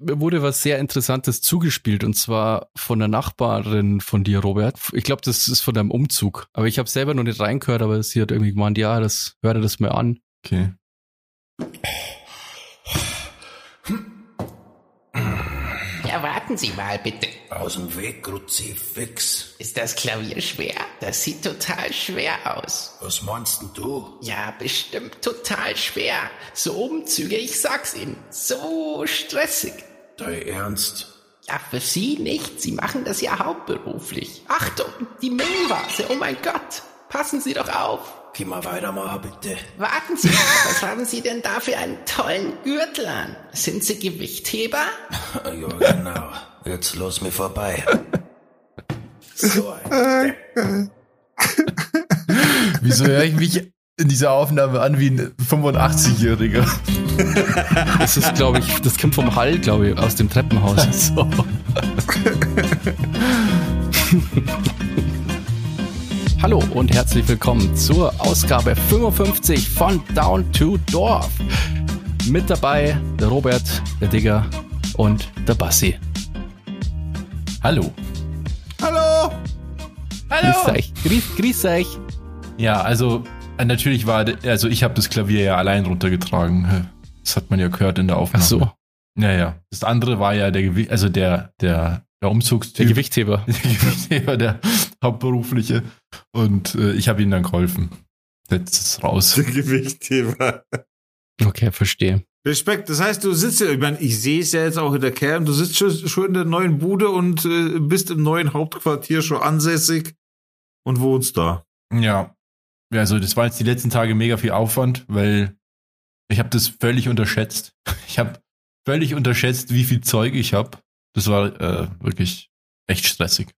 mir wurde was sehr Interessantes zugespielt und zwar von der Nachbarin von dir, Robert. Ich glaube, das ist von deinem Umzug. Aber ich habe selber noch nicht reingehört, aber sie hat irgendwie gemeint, ja, das hör dir das mal an. Okay. Ja, warten Sie mal bitte. Aus dem Weg, Kruzifix. Ist das Klavier schwer? Das sieht total schwer aus. Was meinst denn du? Ja, bestimmt total schwer. So Umzüge, ich sag's Ihnen, so stressig. Dein Ernst? Ja, für Sie nicht. Sie machen das ja hauptberuflich. Achtung, die Müllvase, oh mein Gott. Passen Sie doch auf. Geh mal weitermachen, bitte. Warten Sie, was haben Sie denn da für einen tollen Gürtel an? Sind Sie Gewichtheber? ja, genau. Jetzt los mir vorbei. So ein Wieso höre ich mich in dieser Aufnahme an wie ein 85-Jähriger? Das ist, glaube ich, das kommt vom Hall, glaube ich, aus dem Treppenhaus. So. Hallo und herzlich willkommen zur Ausgabe 55 von Down to Dorf. Mit dabei der Robert, der Digger und der Bassi. Hallo. Hallo! Grüß euch. Grüß, grüß euch. Ja, also äh, natürlich war, also ich habe das Klavier ja allein runtergetragen. Das hat man ja gehört in der Ach Aufnahme. so, Ja, ja. Das andere war ja der Gewicht, also der, der, der Umzugstyp. der Gewichtheber. der Gewichtheber, der hauptberufliche. Und äh, ich habe ihm dann geholfen. Jetzt ist raus. Der Gewichtheber. Okay, verstehe. Respekt, das heißt, du sitzt ja, ich meine, ich sehe es ja jetzt auch in der Kern, du sitzt schon, schon in der neuen Bude und äh, bist im neuen Hauptquartier schon ansässig und wohnst da. Ja. Ja, also das war jetzt die letzten Tage mega viel Aufwand, weil ich habe das völlig unterschätzt. Ich habe völlig unterschätzt, wie viel Zeug ich habe. Das war äh, wirklich echt stressig.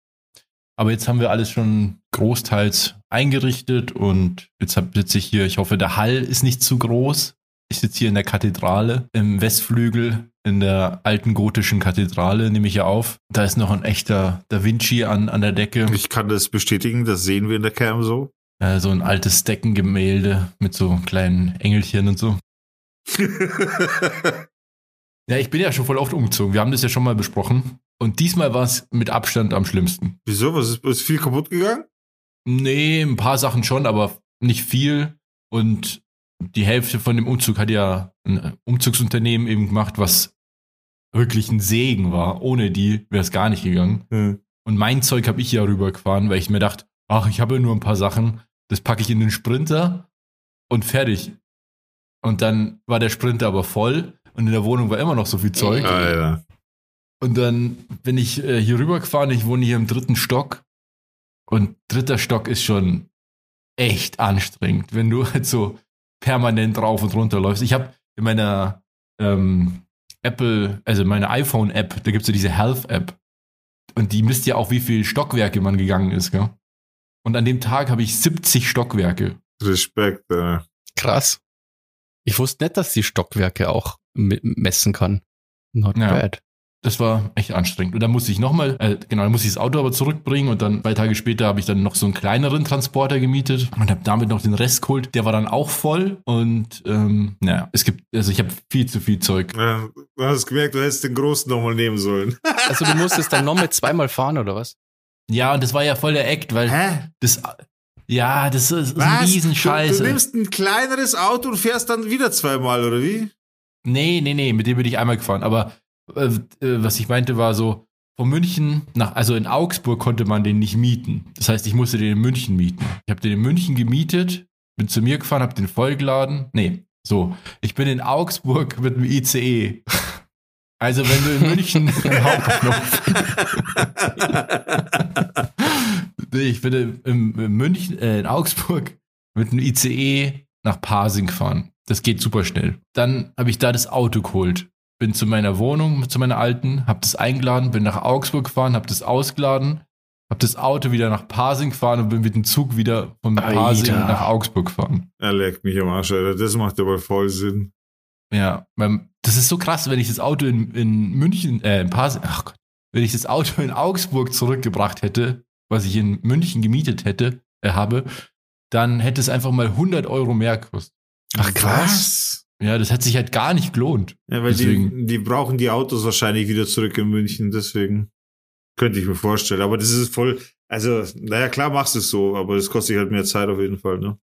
Aber jetzt haben wir alles schon großteils eingerichtet und jetzt sitze ich hier. Ich hoffe, der Hall ist nicht zu groß. Ich sitze hier in der Kathedrale, im Westflügel, in der alten gotischen Kathedrale, nehme ich ja auf. Da ist noch ein echter Da Vinci an, an der Decke. Ich kann das bestätigen, das sehen wir in der Cam so. Äh, so ein altes Deckengemälde mit so kleinen Engelchen und so. Ja, ich bin ja schon voll oft umgezogen. Wir haben das ja schon mal besprochen. Und diesmal war es mit Abstand am schlimmsten. Wieso? Was ist, ist viel kaputt gegangen? Nee, ein paar Sachen schon, aber nicht viel. Und die Hälfte von dem Umzug hat ja ein Umzugsunternehmen eben gemacht, was wirklich ein Segen war. Ohne die wäre es gar nicht gegangen. Hm. Und mein Zeug habe ich ja rübergefahren, weil ich mir dachte, ach, ich habe ja nur ein paar Sachen, das packe ich in den Sprinter und fertig. Und dann war der Sprinter aber voll und in der Wohnung war immer noch so viel Zeug. Alter. Und dann bin ich äh, hier rübergefahren, ich wohne hier im dritten Stock. Und dritter Stock ist schon echt anstrengend, wenn du halt so permanent rauf und runter läufst. Ich habe in meiner ähm, Apple, also meine iPhone-App, da gibt's ja diese Health-App. Und die misst ja auch, wie viel Stockwerke man gegangen ist, gell? Und an dem Tag habe ich 70 Stockwerke. Respekt. Äh. Krass. Ich wusste nicht, dass die Stockwerke auch me- messen kann. Not Ja. bad. Das war echt anstrengend. Und dann musste ich nochmal, äh, genau, dann musste ich das Auto aber zurückbringen und dann zwei Tage später habe ich dann noch so einen kleineren Transporter gemietet und habe damit noch den Rest geholt. Der war dann auch voll und ähm, naja, es gibt, also ich habe viel zu viel Zeug. Ja, du hast gemerkt, du hättest den Großen nochmal nehmen sollen. Also du musstest dann noch mit zweimal fahren, oder was? Ja, und das war ja voll der Act, weil Hä? das, ja, das ist, ist ein Was? Riesenscheiß. Du, du nimmst ein kleineres Auto und fährst dann wieder zweimal, oder wie? Nee, nee, nee, mit dem bin ich einmal gefahren. Aber äh, äh, was ich meinte war so, von München nach, also in Augsburg konnte man den nicht mieten. Das heißt, ich musste den in München mieten. Ich habe den in München gemietet, bin zu mir gefahren, habe den vollgeladen. Nee, so. Ich bin in Augsburg mit dem ICE. Also wenn du in München im Hauptbahnhof. nee, ich bin in, in München, äh, in Augsburg mit dem ICE nach Pasing gefahren. Das geht super schnell. Dann habe ich da das Auto geholt. Bin zu meiner Wohnung, zu meiner alten, habe das eingeladen, bin nach Augsburg gefahren, habe das ausgeladen, habe das Auto wieder nach Pasing gefahren und bin mit dem Zug wieder von Pasing Alter. nach Augsburg gefahren. Er leckt mich am Arsch, Alter. Das macht aber voll Sinn. Ja, das ist so krass, wenn ich das Auto in, in München, äh, in Pasing, ach Gott, wenn ich das Auto in Augsburg zurückgebracht hätte, was ich in München gemietet hätte, äh, habe, dann hätte es einfach mal 100 Euro mehr gekostet. Ach krass. Ja, das hat sich halt gar nicht gelohnt. Ja, weil die, Deswegen. die brauchen die Autos wahrscheinlich wieder zurück in München, deswegen könnte ich mir vorstellen. Aber das ist voll, also, naja, klar machst du es so, aber das kostet dich halt mehr Zeit auf jeden Fall, ne?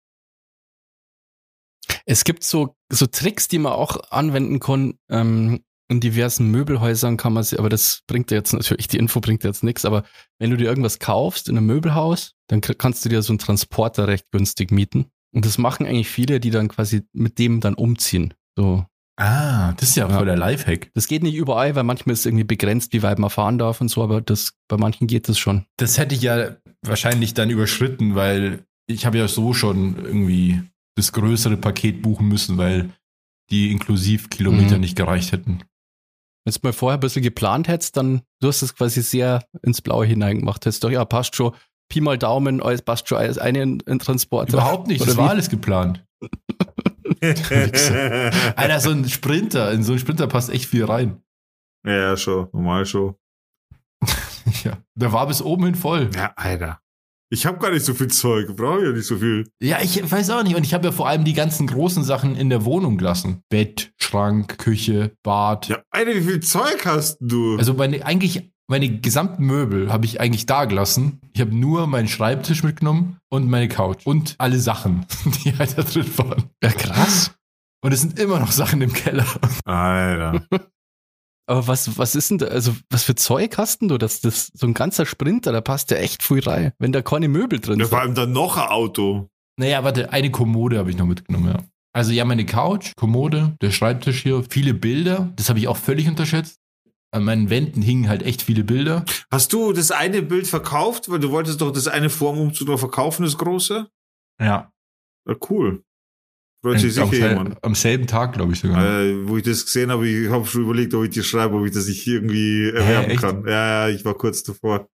Es gibt so, so Tricks, die man auch anwenden kann. Ähm, in diversen Möbelhäusern kann man sie, aber das bringt dir jetzt natürlich, die Info bringt dir jetzt nichts, aber wenn du dir irgendwas kaufst in einem Möbelhaus, dann kannst du dir so einen Transporter recht günstig mieten. Und das machen eigentlich viele, die dann quasi mit dem dann umziehen. So. Ah, das ist ja, Ja. voll der Lifehack. Das geht nicht überall, weil manchmal ist es irgendwie begrenzt, wie weit man fahren darf und so, aber das, bei manchen geht das schon. Das hätte ich ja wahrscheinlich dann überschritten, weil ich habe ja so schon irgendwie das größere Paket buchen müssen, weil die Inklusivkilometer Mhm. nicht gereicht hätten. Wenn du mal vorher ein bisschen geplant hättest, dann du hast es quasi sehr ins Blaue hineingemacht. Hättest doch, ja, passt schon, Pi mal Daumen, alles passt schon, alles eine in, in Transporter. Überhaupt nicht, Oder das war wie? alles geplant. Alter, so ein Sprinter, in so einen Sprinter passt echt viel rein. ja, schon, normal schon. Ja, der war bis oben hin voll. Ja, Alter. Ich habe gar nicht so viel Zeug, brauche ja nicht so viel. Ja, ich weiß auch nicht. Und ich habe ja vor allem die ganzen großen Sachen in der Wohnung gelassen. Bett, Schrank, Küche, Bad. Ja, Alter, wie viel Zeug hast du? Also meine, eigentlich, meine gesamten Möbel habe ich eigentlich da gelassen. Ich habe nur meinen Schreibtisch mitgenommen und meine Couch. Und alle Sachen, die halt da drin waren. Ja, krass. Und es sind immer noch Sachen im Keller. Alter. Aber was, was ist denn da, also was für Zeug hast denn du? Das, das, so ein ganzer Sprinter, da passt ja echt viel rein, wenn da keine Möbel drin Ja, sind. vor allem dann noch ein Auto. Naja, warte, eine Kommode habe ich noch mitgenommen, ja. Also ja, meine Couch, Kommode, der Schreibtisch hier, viele Bilder. Das habe ich auch völlig unterschätzt. An meinen Wänden hingen halt echt viele Bilder. Hast du das eine Bild verkauft? Weil du wolltest doch das eine vor dem Umzug noch verkaufen, das große? Ja. Ja, cool. Freut sich am, sicher jemand. am selben Tag, glaube ich sogar. Äh, wo ich das gesehen habe, ich habe schon überlegt, ob ich dir schreibe, ob ich das nicht irgendwie erwerben echt? kann. Ja, ja, ich war kurz davor.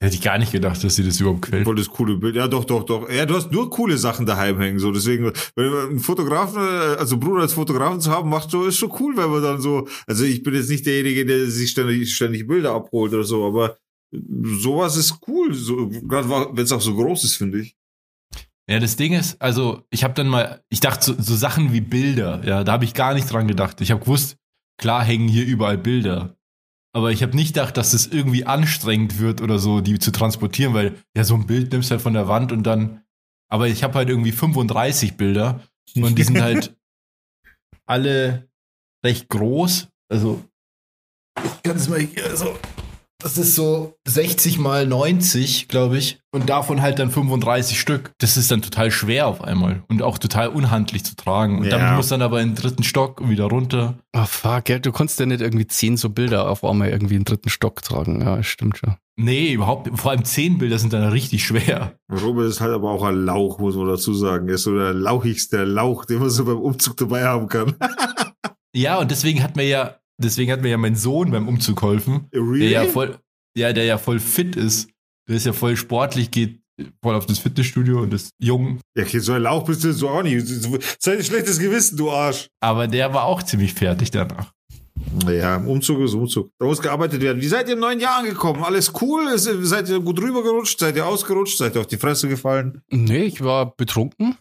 Hätte ich gar nicht gedacht, dass dir das überhaupt gefällt. Voll das coole Bild. Ja, doch, doch, doch. Ja, du hast nur coole Sachen daheim hängen. So, deswegen, wenn man einen Fotografen, äh, also Bruder als Fotografen zu haben, macht so, ist schon cool, wenn man dann so, also ich bin jetzt nicht derjenige, der sich ständig, ständig Bilder abholt oder so, aber sowas ist cool, so, gerade wenn es auch so groß ist, finde ich. Ja, das Ding ist, also ich habe dann mal, ich dachte so, so Sachen wie Bilder, ja, da habe ich gar nicht dran gedacht. Ich habe gewusst, klar hängen hier überall Bilder. Aber ich habe nicht gedacht, dass es irgendwie anstrengend wird oder so, die zu transportieren, weil ja, so ein Bild nimmst du halt von der Wand und dann. Aber ich habe halt irgendwie 35 Bilder und die sind halt alle recht groß. Also, ich kann es mal hier, also, das ist so 60 mal 90, glaube ich. Und davon halt dann 35 Stück. Das ist dann total schwer auf einmal und auch total unhandlich zu tragen. Und Ja. damit muss dann aber in den dritten Stock wieder runter. Oh fuck, gell, du konntest ja nicht irgendwie zehn so Bilder auf einmal irgendwie in den dritten Stock tragen. Ja, stimmt schon. Nee, überhaupt. Vor allem 10 Bilder sind dann richtig schwer. Robert ist halt aber auch ein Lauch, muss man dazu sagen. Er ist so der lauchigste Lauch, den man so beim Umzug dabei haben kann. Ja, und deswegen hat mir ja, deswegen hat mir ja mein Sohn beim Umzug geholfen. Der really? ja voll, ja, der ja voll fit ist. Der ist ja voll sportlich, geht voll auf das Fitnessstudio und ist jung. Ja, okay, so ein Lauch bist du so auch nicht. Sei ein schlechtes Gewissen, du Arsch. Aber der war auch ziemlich fertig danach. Naja, Umzug ist Umzug. Da muss gearbeitet werden. Wie seid ihr im neuen Jahr angekommen? Alles cool? Ist, seid ihr gut rübergerutscht? Seid ihr ausgerutscht? Seid ihr auf die Fresse gefallen? Nee, ich war betrunken.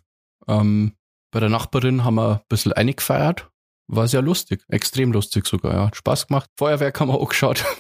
Ähm, bei der Nachbarin haben wir ein bisschen eingefeiert. War sehr lustig, extrem lustig sogar, ja. Hat Spaß gemacht. Feuerwerk haben wir auch geschaut.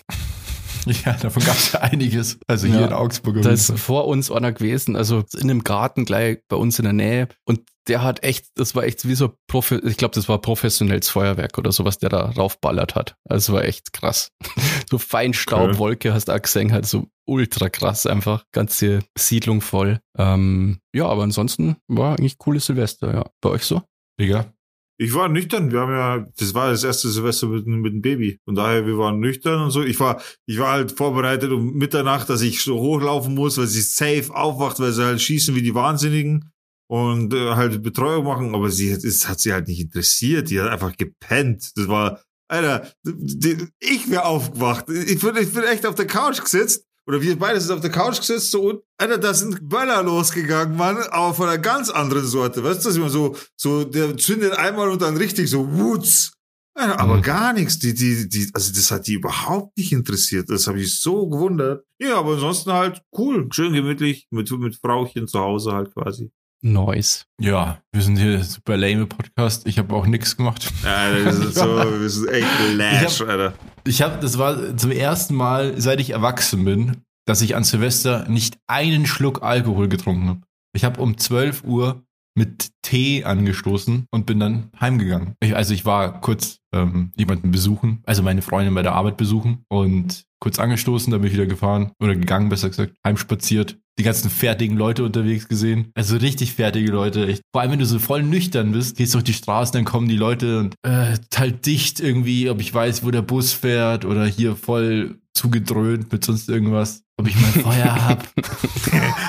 Ja, davon gab es ja einiges. Also hier Ja, in Augsburg. Da ist vor uns einer gewesen, also in einem Garten gleich bei uns in der Nähe. Und der hat echt, das war echt wie so, Profi ich glaube, das war professionelles Feuerwerk oder sowas, der da raufballert hat. Also war echt krass. so Feinstaubwolke hast du auch gesehen, halt so ultra krass einfach. Ganze Siedlung voll. Ähm, ja, aber ansonsten war eigentlich cooles Silvester, ja. Bei euch so? Digga. Ich war nüchtern. Wir haben ja, das war das erste Silvester mit, mit dem Baby. Von daher, wir waren nüchtern und so. Ich war, ich war halt vorbereitet um Mitternacht, dass ich so hochlaufen muss, weil sie safe aufwacht, weil sie halt schießen wie die Wahnsinnigen und äh, halt Betreuung machen. Aber sie hat, es hat sie halt nicht interessiert. Die hat einfach gepennt. Das war, Alter, die, ich wäre aufgewacht. Ich bin, ich bin echt auf der Couch gesetzt. Oder wir beide sind auf der Couch gesetzt so und Alter, da sind Böller losgegangen, Mann, aber von einer ganz anderen Sorte. Weißt du, dass man so, so, der zündet einmal und dann richtig so Wutz. Alter, aber Mhm. gar nichts. Die, die, die, also das hat die überhaupt nicht interessiert. Das habe ich so gewundert. Ja, aber ansonsten halt cool, schön gemütlich mit, mit Frauchen zu Hause halt quasi. Noise. Ja, wir sind hier super lame Podcast. Ich habe auch nichts gemacht. Ja, das ist so, das ist echt Lash, Ich Alter. Ich habe, das war zum ersten Mal, seit ich erwachsen bin, dass ich an Silvester nicht einen Schluck Alkohol getrunken habe. Ich habe um 12 Uhr mit Tee angestoßen und bin dann heimgegangen. Ich, also ich war kurz ähm, jemanden besuchen, also meine Freundin bei der Arbeit besuchen und kurz angestoßen, dann bin ich wieder gefahren oder gegangen, besser gesagt, heimspaziert. Die ganzen fertigen Leute unterwegs gesehen. Also richtig fertige Leute. Echt. Vor allem, wenn du so voll nüchtern bist, gehst durch die Straßen, dann kommen die Leute und äh, halt dicht irgendwie, ob ich weiß, wo der Bus fährt oder hier voll zugedröhnt mit sonst irgendwas. Ob ich mal Feuer hab.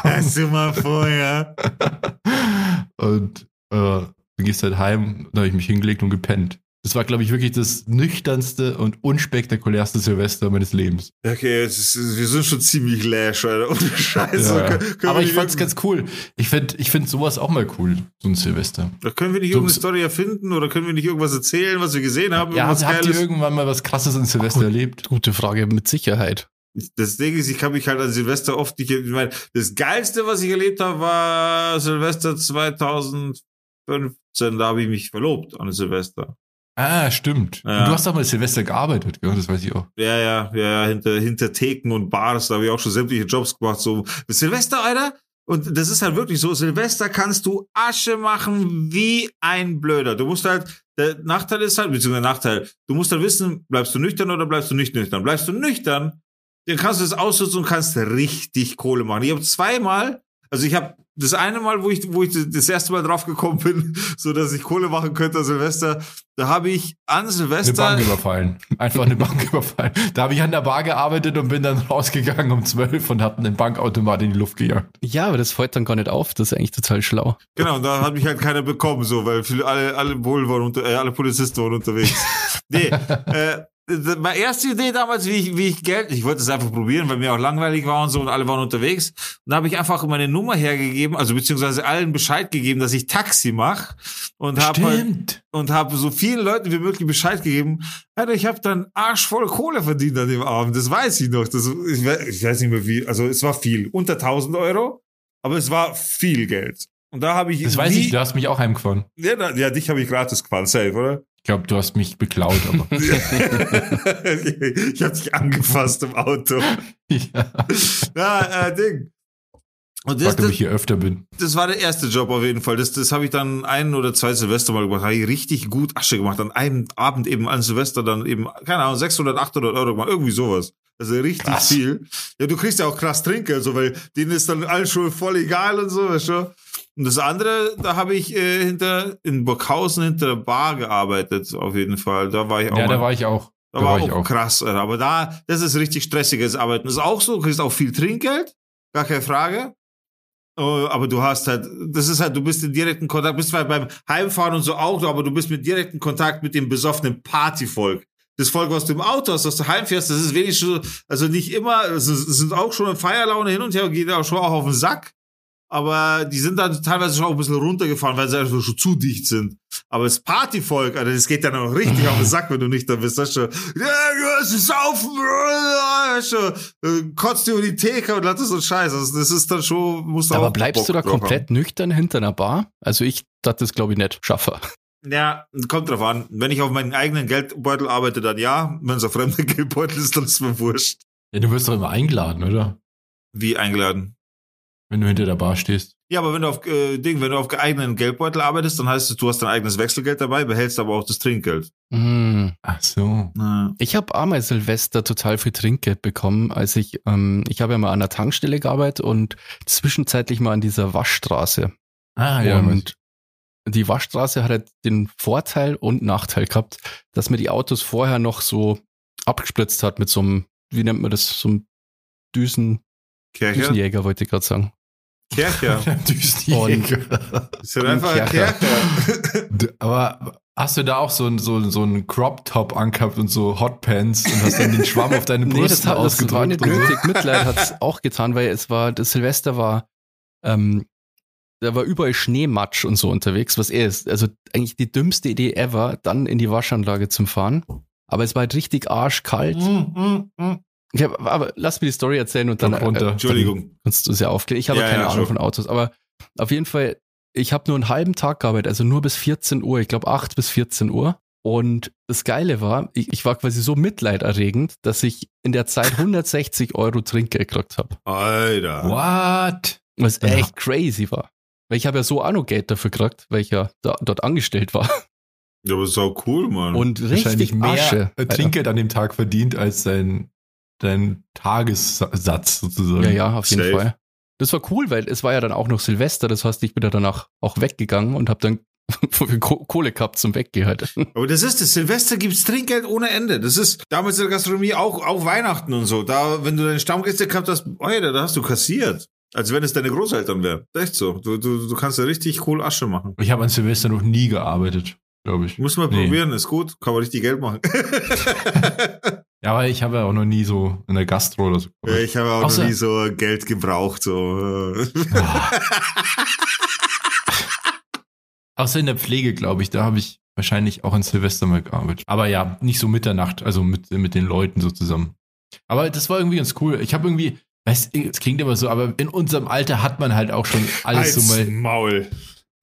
Hast du mal vorher? und äh, du gehst halt heim, da habe ich mich hingelegt und gepennt. Das war, glaube ich, wirklich das nüchternste und unspektakulärste Silvester meines Lebens. Okay, jetzt ist, wir sind schon ziemlich Lash, Alter. Ohne Scheiße. Ja. Können- können Aber ich fand's irgend- ganz cool. Ich find, ich find sowas auch mal cool, so ein Silvester. Da können wir nicht So- irgendeine Story erfinden oder können wir nicht irgendwas erzählen, was wir gesehen haben? Ja, habt ihr Geiles? irgendwann mal was krasses in Silvester Gut. erlebt? Gute Frage, mit Sicherheit. Das Ding ist, ich kann mich halt an Silvester oft nicht, ich meine, das geilste, was ich erlebt habe, war Silvester 2015, da habe ich mich verlobt an Silvester. Ah, stimmt. Ja. Du hast doch mal Silvester gearbeitet, gell? Das weiß ich auch. Ja, ja, ja, ja, hinter, hinter Theken und Bars, da habe ich auch schon sämtliche Jobs gemacht, so. Silvester, Alter, und das ist halt wirklich so, Silvester kannst du Asche machen wie ein Blöder. Du musst halt, der Nachteil ist halt, beziehungsweise der Nachteil, du musst halt wissen, bleibst du nüchtern oder bleibst du nicht nüchtern. Bleibst du nüchtern, dann kannst du das ausnutzen und kannst richtig Kohle machen. Ich habe zweimal, also ich habe das eine Mal, wo ich, wo ich das erste Mal drauf gekommen bin, so dass ich Kohle machen könnte an Silvester, da habe ich an Eine Silvester Bank überfallen. Einfach eine Bank überfallen. Da habe ich an der Bar gearbeitet und bin dann rausgegangen um zwölf und hab einen Bankautomat in die Luft gejagt. Ja, aber das fällt dann gar nicht auf. Das ist eigentlich total schlau. Genau, und da hat mich halt keiner bekommen, so, weil viele, alle, alle Bullen waren unter, äh, alle Polizisten waren unterwegs. nee, äh, meine erste Idee damals, wie ich, wie ich Geld, ich wollte es einfach probieren, weil mir auch langweilig war und so und alle waren unterwegs. Und da habe ich einfach meine Nummer hergegeben, also beziehungsweise allen Bescheid gegeben, dass ich Taxi mache und habe halt, und habe so vielen Leuten wie möglich Bescheid gegeben. Alter, ich habe dann arschvoll Kohle verdient an dem Abend, das weiß ich noch. Das, ich, we- ich weiß nicht mehr wie, also es war viel, unter 1000 Euro, aber es war viel Geld. Und da habe ich Das weiß ich, du hast mich auch heimgefahren. ja, ja, dich habe ich gratis gefahren, safe, oder? Ich glaube, du hast mich beklaut, aber. ich habe dich angefasst im Auto. ja. Ja, äh, Ding. Und das, Frag, ob das, ich hier öfter bin. das war der erste Job auf jeden Fall. Das, das habe ich dann ein oder zwei Silvester mal gemacht. Habe ich richtig gut Asche gemacht. An einem Abend eben an Silvester dann eben, keine Ahnung, 600, 800 Euro gemacht. Irgendwie sowas. Also richtig Krass. viel. Ja, du kriegst ja auch krass Trinker, so, weil denen ist dann allen schon voll egal und so, weißt du? Und das andere, da habe ich äh, hinter, in Burghausen hinter der Bar gearbeitet, auf jeden Fall. Da war ich auch Ja, mal- da war ich auch. da Da war, war ich auch, auch. krass, aber da, das ist richtig stressiges Arbeiten. Das ist auch so, du kriegst auch viel Trinkgeld, gar keine Frage. Äh, Aber du hast halt, das ist halt, du bist in direkten Kontakt, bist zwar beim Heimfahren und so auch, aber du bist mit direkten Kontakt mit dem besoffenen Partyvolk. Das Volk, was du im Auto hast, was du heimfährst, das ist wenigstens, so- also nicht immer, also es sind auch schon in Feierlaune hin und her, geht auch schon auch auf den Sack. Aber die sind dann teilweise schon auch ein bisschen runtergefahren, weil sie einfach schon zu dicht sind. Aber das Partyvolk, Alter, das geht dann auch richtig auf den Sack, wenn du nicht da bist. Das ist schon, ja, du hast es saufen, ist schon, äh, kotzt über die Theke und lass so Scheiß. Also das ist dann schon, musst du Aber auch bleibst Bock du da komplett nüchtern hinter einer Bar? Also ich das glaube ich nicht. Schaffer. haben. Ja, kommt drauf an. Wenn ich auf meinen eigenen Geldbeutel arbeite, dann ja. Wenn es auf fremder Geldbeutel ist, dann ist mir wurscht. Ja, du wirst doch immer eingeladen, oder? Wie eingeladen. Wenn du hinter der Bar stehst. Ja, aber wenn du auf äh, Ding, wenn du auf eigenen Geldbeutel arbeitest, dann heißt es, du hast dein eigenes Wechselgeld dabei, behältst aber auch das Trinkgeld. Hm. Ach so. Ja. Ich habe einmal Silvester total viel Trinkgeld bekommen, als ich, ähm, ich habe ja mal an der Tankstelle gearbeitet und zwischenzeitlich mal an dieser Waschstraße. Ah, ja. und die Waschstraße hat halt den Vorteil und Nachteil gehabt, dass mir die Autos vorher noch so abgespritzt hat mit so einem, wie nennt man das, so einem Düsen, Kercher? Düsenjäger, wollte ich gerade sagen. Kercher. Düsenjäger. Ist halt einfach ein Kercher. Aber hast du da auch so ein so, ein- so einen Crop-Top angehabt und so Hotpants und hast dann den Schwamm auf deine Nee, Brust das, hat, das war nicht ausgedrückt? so? nötig. Mitleid hat es auch getan, weil es war, das Silvester war, ähm, da war überall Schneematsch und so unterwegs, was er ist. Also eigentlich die dümmste Idee ever, dann in die Waschanlage zum Fahren. Aber es war halt richtig arschkalt. Mm, Ich hab, aber lass mir die Story erzählen und dann Drück runter. äh, Entschuldigung. kannst du es ja aufklären. Ich habe Ja, keine ja, Ahnung schon. von Autos, aber auf jeden Fall, ich habe nur einen halben Tag gearbeitet, also nur bis 14 Uhr, ich glaube 8 bis 14 Uhr. Und das Geile war, ich, ich war quasi so mitleiderregend, dass ich in der Zeit 160 Euro Trinkgeld gekriegt habe. Alter. What? Was Ja. echt crazy war. Weil ich habe ja so auch noch Geld dafür gekriegt, weil ich ja da, dort angestellt war. Ja, aber ist auch cool, Mann. Und Wahrscheinlich richtig mehr Asche. Trinkgeld an dem Tag verdient als dein, dein Tagessatz sozusagen. Ja, ja, auf jeden Safe. Fall. Das war cool, weil es war ja dann auch noch Silvester, das heißt, ich bin ja danach auch weggegangen und habe dann Ko- Kohle gehabt zum Weggehen halt. Aber das ist das. Silvester gibt's Trinkgeld ohne Ende. Das ist damals in der Gastronomie auch, auch Weihnachten und so. Da, wenn du deine Stammgäste gehabt hast, Alter, da hast du kassiert. Als wenn es deine Großeltern wären. Echt so. Du, du, du kannst da richtig cool Asche machen. Ich habe an Silvester noch nie gearbeitet, glaube ich. Muss man Nee. probieren, ist gut. Kann man richtig Geld machen. Ja, aber ich habe ja auch noch nie so in der Gastro oder so. ja, ich habe auch Außer- noch nie so Geld gebraucht. So. Außer in der Pflege, glaube ich. Da habe ich wahrscheinlich auch an Silvester mal gearbeitet. Aber ja, nicht so Mitternacht, also mit, mit den Leuten so zusammen. Aber das war irgendwie ganz cool. Ich habe irgendwie, weißt es klingt immer so, aber in unserem Alter hat man halt auch schon alles so Halt's mal. Maul.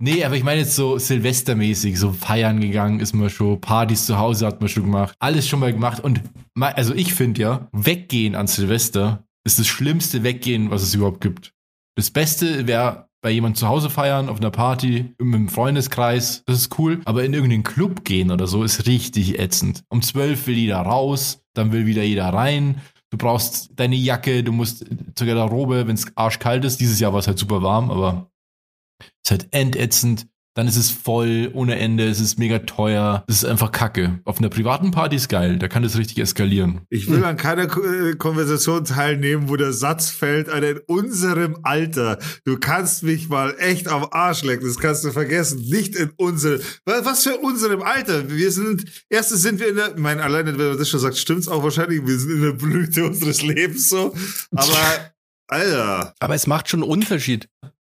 Nee, aber ich meine jetzt so Silvestermäßig, so feiern gegangen ist man schon, Partys zu Hause hat man schon gemacht, alles schon mal gemacht. Und also ich finde ja, weggehen an Silvester ist das schlimmste Weggehen, was es überhaupt gibt. Das Beste wäre bei jemand zu Hause feiern, auf einer Party, einem Freundeskreis, das ist cool. Aber in irgendeinen Club gehen oder so ist richtig ätzend. Um zwölf will jeder raus, dann will wieder jeder rein. Du brauchst deine Jacke, du musst zur Garderobe, wenn es arschkalt ist. Dieses Jahr war es halt super warm, aber ist halt endätzend. Dann ist es voll ohne Ende, es ist mega teuer. Es ist einfach kacke. Auf einer privaten Party ist geil, da kann das richtig eskalieren. Ich will an keiner äh, Konversation teilnehmen, wo der Satz fällt, Alter, in unserem Alter. Du kannst mich mal echt am Arsch lecken. Das kannst du vergessen. Nicht in unserem. Was was für unserem Alter? Wir sind, erstens sind wir in der, ich meine, alleine, wenn man das schon sagt, stimmt's auch wahrscheinlich. Wir sind in der Blüte unseres Lebens so. Aber, Alter. Aber es macht schon einen Unterschied.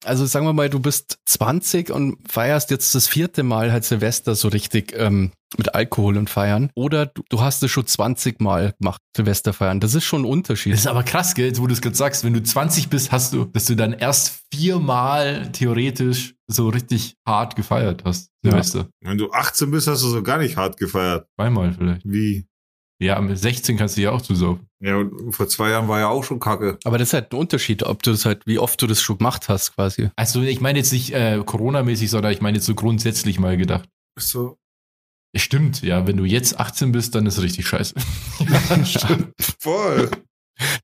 Also sagen wir mal, du bist 20 und feierst jetzt das vierte Mal halt Silvester so richtig ähm, mit Alkohol und feiern. Oder du, du hast es schon 20 Mal gemacht, Silvester feiern. Das ist schon ein Unterschied. Das ist aber krass, gell, jetzt wo du es gerade sagst, wenn du 20 bist, hast du, dass du dann erst viermal theoretisch so richtig hart gefeiert hast. Ja. Silvester. Wenn du 18 bist, hast du so gar nicht hart gefeiert. Zweimal vielleicht. Wie? Ja, mit 16 kannst du ja auch zusaufen. Ja, und vor zwei Jahren war ja auch schon Kacke. Aber das ist halt ein Unterschied, ob du das halt, wie oft du das schon gemacht hast, quasi. Also ich meine jetzt nicht äh, Corona-mäßig, sondern ich meine jetzt so grundsätzlich mal gedacht. So. Ja, stimmt, ja, wenn du jetzt 18 bist, dann ist es richtig scheiße. ja, stimmt. Voll.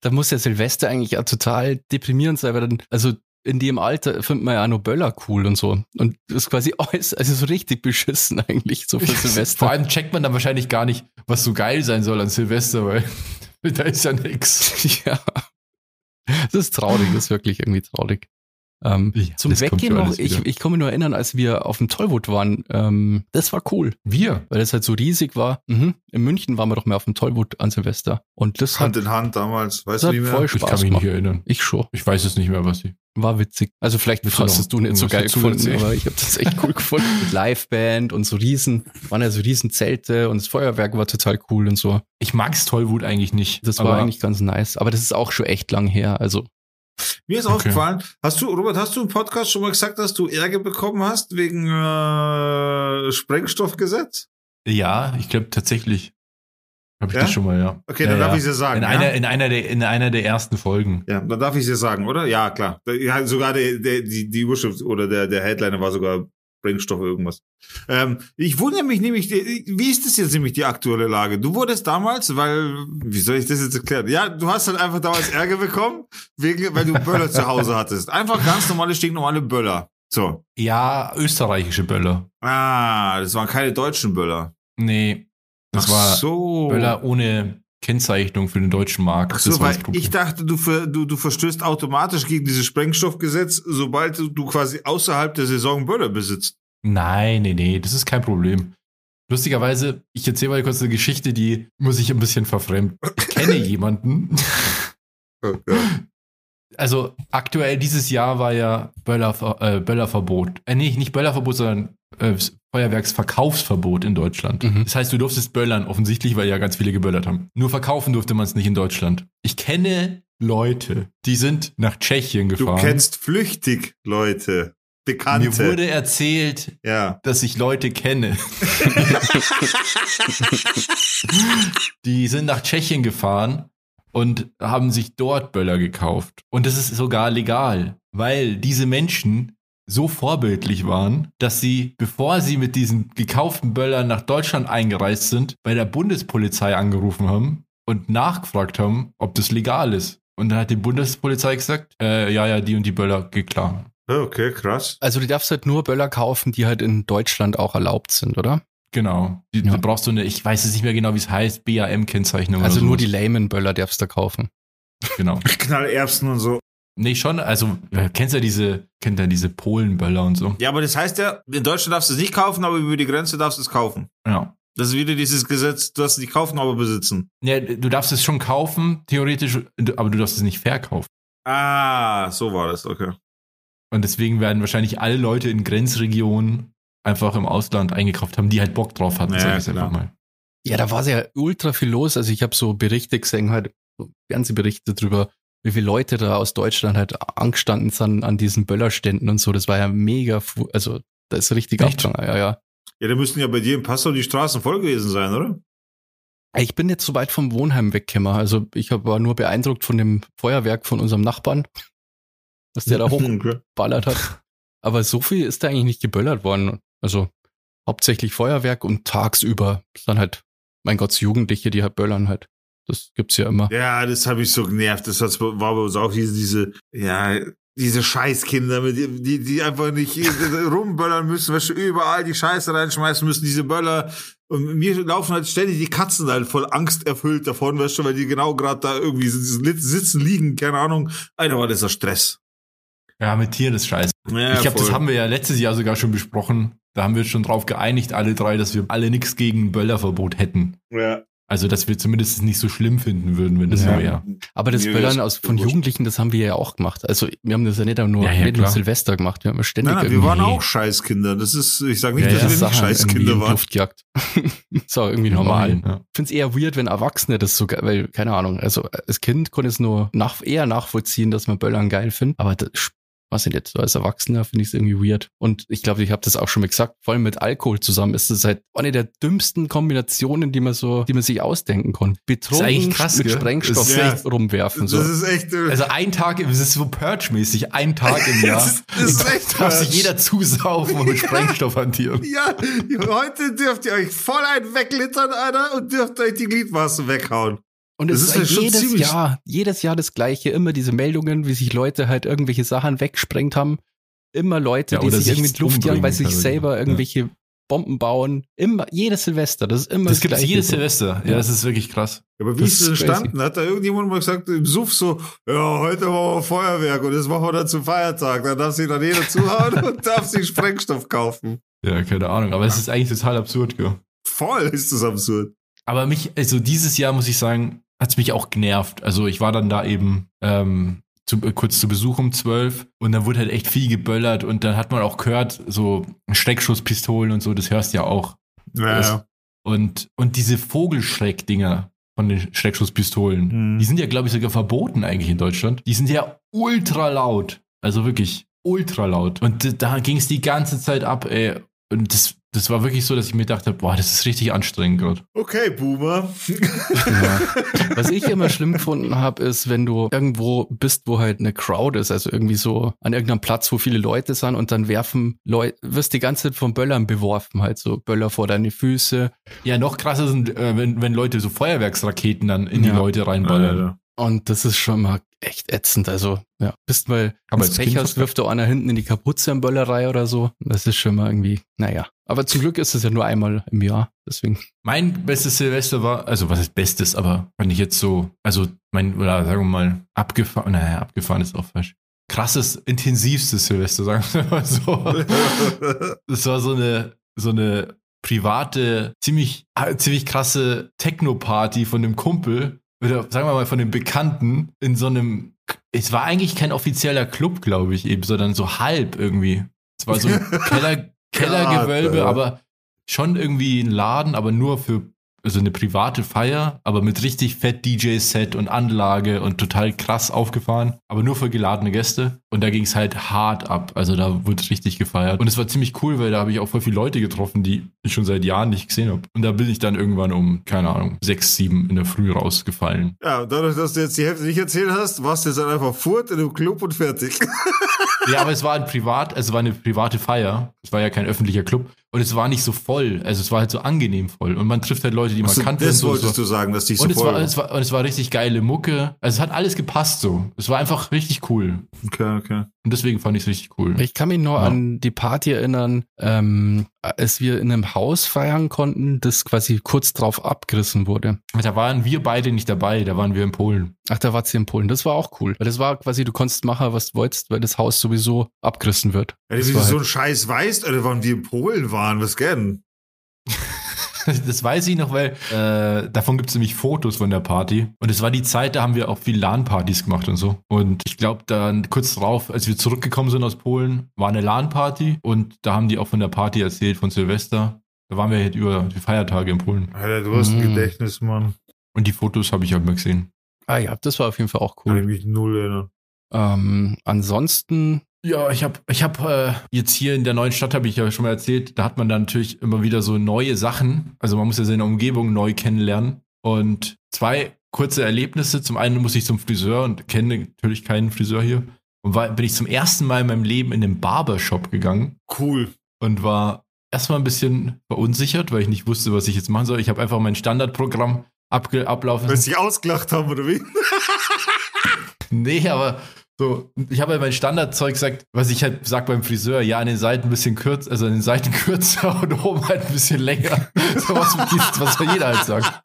Da muss ja Silvester eigentlich ja total deprimierend sein, weil dann, also in dem Alter findet man ja auch noch Böller cool und so. Und das ist quasi alles, also so richtig beschissen eigentlich, so für Silvester. Vor allem checkt man dann wahrscheinlich gar nicht, was so geil sein soll an Silvester, weil da ist ja nix. ja. Das ist traurig, das ist wirklich irgendwie traurig. Ähm, Ja, zum Weggehen noch, ich, ich kann mich nur erinnern, als wir auf dem Tollwood waren, ähm, das war cool, Wir? weil das halt so riesig war. Mhm. In München waren wir doch mehr auf dem Tollwood an Silvester. Und das Hand hat, in Hand damals. Weißt du nicht mehr? voll Ich Spaß kann mich nicht gemacht. erinnern. Ich schon. Ich weiß es nicht mehr, was sie. War witzig. Also vielleicht Willst du hast noch es du nicht so geil gefunden, erzählen? aber ich habe das echt cool gefunden. Mit Liveband und so riesen, waren ja so riesen Zelte und das Feuerwerk war total cool und so. Ich mag's Tollwut eigentlich nicht. Das war eigentlich ganz nice. Aber das ist auch schon echt lang her. Also Mir ist Okay. aufgefallen, hast du, Robert, hast du im Podcast schon mal gesagt, dass du Ärger bekommen hast wegen äh, Sprengstoffgesetz? Ja, ich glaube tatsächlich. Habe ich Ja? das schon mal, ja. Okay, ja, dann ja. darf ich es ja sagen. In, einer, in, einer der, in einer der ersten Folgen. ja, dann darf ich es ja sagen, oder? Ja, klar. Ja, sogar der, der, die, die Überschrift oder der, der Headliner war sogar Sprengstoff irgendwas. Ähm, ich wundere mich nämlich, wie ist das jetzt nämlich die aktuelle Lage? Du wurdest damals, weil, wie soll ich das jetzt erklären? Ja, du hast halt einfach damals Ärger bekommen, wegen, weil du Böller zu Hause hattest. Einfach ganz normale, stinknormale Böller. So. Ja, österreichische Böller. Ah, das waren keine deutschen Böller. Nee, das Ach war so. Böller ohne Kennzeichnung für den deutschen Markt. Ach so, weil ich dachte, du, ver, du, du verstößt automatisch gegen dieses Sprengstoffgesetz, sobald du, quasi außerhalb der Saison Böller besitzt. Nein, nee, nee, das ist kein Problem. Lustigerweise, ich erzähle mal kurz eine Geschichte, die muss ich ein bisschen verfremden. Ich kenne jemanden. Also aktuell dieses Jahr war ja Böller, äh, Böllerverbot. Äh, nee, nicht Böllerverbot, sondern äh, Feuerwerksverkaufsverbot in Deutschland. Mhm. Das heißt, du durftest böllern, offensichtlich, weil ja ganz viele geböllert haben. Nur verkaufen durfte man es nicht in Deutschland. Ich kenne Leute, die sind nach Tschechien Du gefahren. kennst flüchtig Leute. Bekannte. Mir wurde erzählt, ja. dass ich Leute kenne. die sind nach Tschechien gefahren und haben sich dort Böller gekauft. Und das ist sogar legal, weil diese Menschen so vorbildlich waren, dass sie, bevor sie mit diesen gekauften Böllern nach Deutschland eingereist sind, bei der Bundespolizei angerufen haben und nachgefragt haben, ob das legal ist. Und dann hat die Bundespolizei gesagt, äh, ja, ja, die und die Böller, geht klar. Okay, krass. Also du darfst halt nur Böller kaufen, die halt in Deutschland auch erlaubt sind, oder? Genau. Die, Ja. Du brauchst so eine, ich weiß jetzt nicht mehr genau, wie es heißt, BAM-Kennzeichnung. Also oder nur die. Layman-Böller darfst du kaufen. Genau. Knallerbsen und so. Nee, schon, also, kennst ja diese, kennt ja diese Polenböller und so. Ja, aber das heißt ja, in Deutschland darfst du es nicht kaufen, aber über die Grenze darfst du es kaufen. Ja. Das ist wieder dieses Gesetz, du darfst es nicht kaufen, aber besitzen. Ja, du darfst es schon kaufen, theoretisch, aber du darfst es nicht verkaufen. Ah, so war das, okay. Und deswegen werden wahrscheinlich alle Leute in Grenzregionen einfach im Ausland eingekauft haben, die halt Bock drauf hatten, Ja, sag ich einfach mal. Ja, da war ja ultra viel los. Also ich habe so Berichte gesehen, halt so Fernsehberichte drüber, wie viele Leute da aus Deutschland halt angestanden sind an diesen Böllerständen und so. Das war ja mega, also da ist richtig abgegangen. Ja, ja. Ja, da müssten ja bei dir im Passau die Straßen voll gewesen sein, oder? Ich bin jetzt so weit vom Wohnheim weggekommen. Also ich war nur beeindruckt von dem Feuerwerk von unserem Nachbarn, dass der da hochgeballert hat. Aber so viel ist da eigentlich nicht geböllert worden. Also hauptsächlich Feuerwerk und tagsüber ist dann halt, mein Gott, Jugendliche, die halt böllern halt. Das gibt's ja immer. Ja, das habe ich so genervt. Das war bei uns auch diese, diese, ja, diese Scheißkinder, die, die, die einfach nicht rumböllern müssen, weißt du, überall die Scheiße reinschmeißen müssen, diese Böller. Und mir laufen halt ständig die Katzen halt voll Angst erfüllt davon, weißt du, weil die genau gerade da irgendwie sitzen, liegen, keine Ahnung. Alter, war das ein Stress. Ja, mit Tieren ist scheiße. Ja, ich glaube, das haben wir ja letztes Jahr sogar schon besprochen. Da haben wir uns schon drauf geeinigt, alle drei, dass wir alle nichts gegen Böllerverbot hätten. Ja. Also, dass wir zumindest es nicht so schlimm finden würden, wenn das Ja. so wäre. Aber das Böllern aus, von. Jugendlichen, das haben wir ja auch gemacht. Also wir haben das ja nicht nur, Ja, ja, nicht nur. Silvester gemacht, wir haben ja ständig Nein, wir waren auch Scheißkinder. Das ist, ich sage nicht, Ja, dass ja, wir nicht Sachen irgendwie Scheißkinder waren. Luft gejagt. ist auch irgendwie normal. Ja. Ich finde es eher weird, wenn Erwachsene das so, ge- weil, keine Ahnung, also als Kind konnte es nur nach, eher nachvollziehen, dass man Böllern geil findet, aber das, was denn jetzt, so als Erwachsener finde ich es irgendwie weird. Und ich glaube, ich habe das auch schon mal gesagt, vor allem mit Alkohol zusammen ist das halt eine der dümmsten Kombinationen, die man so, die man sich ausdenken konnte. Betrunken krass, mit gell? Sprengstoff Das ist echt- rumwerfen. So. Das ist echt, äh, Also ein Tag, das ist so Purge-mäßig, ein Tag im Jahr. Das ist- das ist echt darf sich jeder zusaufen und mit Sprengstoff hantieren. Ja, heute dürft ihr euch voll ein weglittern, Alter, und dürft euch die Gliedmaßen weghauen. Und es Das ist, ist halt schon jedes ziemlich- Jahr, jedes Jahr das Gleiche. Immer diese Meldungen, wie sich Leute halt irgendwelche Sachen weggesprengt haben. Immer Leute, Ja, die sich sich irgendwie in die Luft jagen, weil sie sich umbringen, selber ja. irgendwelche Bomben bauen. Immer, jedes Silvester, das ist immer Das das, gibt es Gleiche. jedes. Silvester. Ja, Ja. das ist wirklich krass. Aber wie Das ist das entstanden? Hat da irgendjemand mal gesagt, im Suff so, ja, heute machen wir Feuerwerk und das machen wir dann zum Feiertag. Dann darf sich dann jeder zuhauen und darf sich Sprengstoff kaufen. Ja, keine Ahnung. Aber es ist eigentlich total absurd, gell? Voll ist das absurd. Aber mich, also dieses Jahr muss ich sagen, hat es mich auch genervt. Also ich war dann da eben ähm, zu, äh, kurz zu Besuch um zwölf und dann wurde halt echt viel geböllert und dann hat man auch gehört, so Steckschusspistolen und so, das hörst du ja auch. Ja, Das- ja. Und, und diese Vogelschreck-Dinger von den Steckschusspistolen, Hm. die sind ja, glaube ich, sogar verboten eigentlich in Deutschland. Die sind ja ultra laut. Also wirklich ultra laut. Und da ging es die ganze Zeit ab, ey. Und das, das war wirklich so, dass ich mir dachte, boah, das ist richtig anstrengend gerade. Okay, Boomer. Ja. Was ich immer schlimm gefunden habe, ist, wenn du irgendwo bist, wo halt eine Crowd ist, also irgendwie so an irgendeinem Platz, wo viele Leute sind und dann werfen Leute, wirst die ganze Zeit von Böllern beworfen, halt so Böller vor deine Füße. Ja, noch krasser sind, äh, wenn, wenn Leute so Feuerwerksraketen dann in die Ja. Leute reinballern. Alter. Und das ist schon mal echt ätzend. Also, ja, bist mal Aber ins als Pech hast, wirft da einer hinten in die Kapuze in Böllerei oder so. Das ist schon mal irgendwie, naja. Aber zum Glück ist es ja nur einmal im Jahr. Deswegen. Mein bestes Silvester war, also was ist bestes, aber fand ich jetzt so, also mein, oder sagen wir mal, abgefahren, naja, abgefahren ist auch falsch. Krasses, intensivstes Silvester, sagen wir mal so. Das war so eine, so eine private, ziemlich, ah, ziemlich krasse Techno-Party von dem Kumpel, oder sagen wir mal von dem Bekannten, in so einem, es war eigentlich kein offizieller Club, glaube ich, eben, sondern so halb irgendwie. Es war so ein Keller, Kellergewölbe, aber schon irgendwie ein Laden, aber nur für also eine private Feier, aber mit richtig fett DJ-Set und Anlage und total krass aufgefahren, aber nur für geladene Gäste. Und da ging es halt hart ab. Also da wurde richtig gefeiert. Und es war ziemlich cool, weil da habe ich auch voll viele Leute getroffen, die ich schon seit Jahren nicht gesehen habe. Und da bin ich dann irgendwann um, keine Ahnung, sechs, sieben in der Früh rausgefallen. Ja, und dadurch, dass du jetzt die Hälfte nicht erzählt hast, warst du jetzt dann einfach furt in einem Club und fertig. Ja, aber es war ein Privat, es war eine private Feier. Es war ja kein öffentlicher Club. Und es war nicht so voll. Also es war halt so angenehm voll. Und man trifft halt Leute, die man Also, kannte. das und so. wolltest Es war- du sagen, dass die so und es voll war, es war, und es war richtig geile Mucke. Also es hat alles gepasst so. Es war einfach richtig cool. Okay, okay. Und deswegen fand ich es richtig cool. Ich kann mich nur Ja. an die Party erinnern, ähm, als wir in einem Haus feiern konnten, das quasi kurz drauf abgerissen wurde. Da waren wir beide nicht dabei, da waren wir in Polen. Ach, da war sie in Polen. Das war auch cool. Weil das war quasi, du konntest machen, was du wolltest, weil das Haus sowieso abgerissen wird. Ja, Das wie war du so halt- ein Scheiß weißt, Alter, wann wir in Polen waren, was gern? Das weiß ich noch, weil äh, davon gibt es nämlich Fotos von der Party. Und es war die Zeit, da haben wir auch viel LAN-Partys gemacht und so. Und ich glaube, dann kurz drauf, als wir zurückgekommen sind aus Polen, war eine LAN-Party. Und da haben die auch von der Party erzählt, von Silvester. Da waren wir halt über die Feiertage in Polen. Alter, du hast ein Mhm. Gedächtnis, Mann. Und die Fotos habe ich halt mal gesehen. Ah ja, das war auf jeden Fall auch Kann ich cool. mich null erinnern. Ähm, ansonsten, Ja, ich habe ich hab, äh, jetzt hier in der neuen Stadt, habe ich ja schon mal erzählt, da hat man dann natürlich immer wieder so neue Sachen. Also man muss ja seine Umgebung neu kennenlernen. Und zwei kurze Erlebnisse. Zum einen muss ich zum Friseur und kenne natürlich keinen Friseur hier. Und war, bin ich zum ersten Mal in meinem Leben in den Barbershop gegangen Cool. und war erstmal ein bisschen verunsichert, weil ich nicht wusste, was ich jetzt machen soll. Ich habe einfach mein Standardprogramm abge ablaufen Weil sie sich ausgelacht haben, oder wie? Nee, aber so, ich habe halt mein Standardzeug gesagt, was ich halt sag beim Friseur, ja, an den Seiten ein bisschen kürzer, also an den Seiten kürzer und oben halt ein bisschen länger. so was, was jeder halt sagt.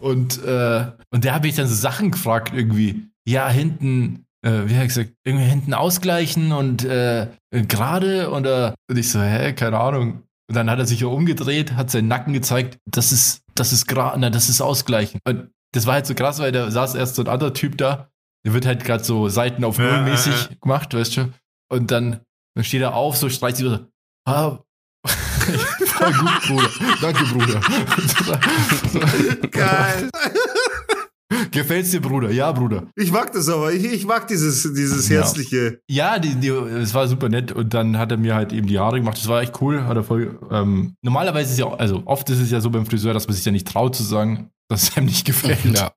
Und, äh, und der habe ich dann so Sachen gefragt, irgendwie, ja, hinten, äh, wie hat er gesagt, irgendwie hinten ausgleichen und äh, gerade oder und ich so, hä, keine Ahnung. Und dann hat er sich so umgedreht, hat seinen Nacken gezeigt, das ist, das ist gerade, na, das ist ausgleichen. Und das war halt so krass, weil da saß erst so ein anderer Typ da, der wird halt gerade so Seiten auf Null Ja, mäßig ja, gemacht, weißt du? Und dann, dann steht er auf, so streicht sich so, ah, voll gut, Bruder. Danke, Bruder. Geil. Gefällt's dir, Bruder? Ja, Bruder. Ich mag das aber. Ich, ich mag dieses, dieses Ja. herzliche. Ja, die, die, es war super nett und dann hat er mir halt eben die Haare gemacht. Das war echt cool. Hat er voll. Ähm, normalerweise ist ja, also oft ist es ja so beim Friseur, dass man sich ja nicht traut zu sagen, dass es einem nicht gefällt. ja.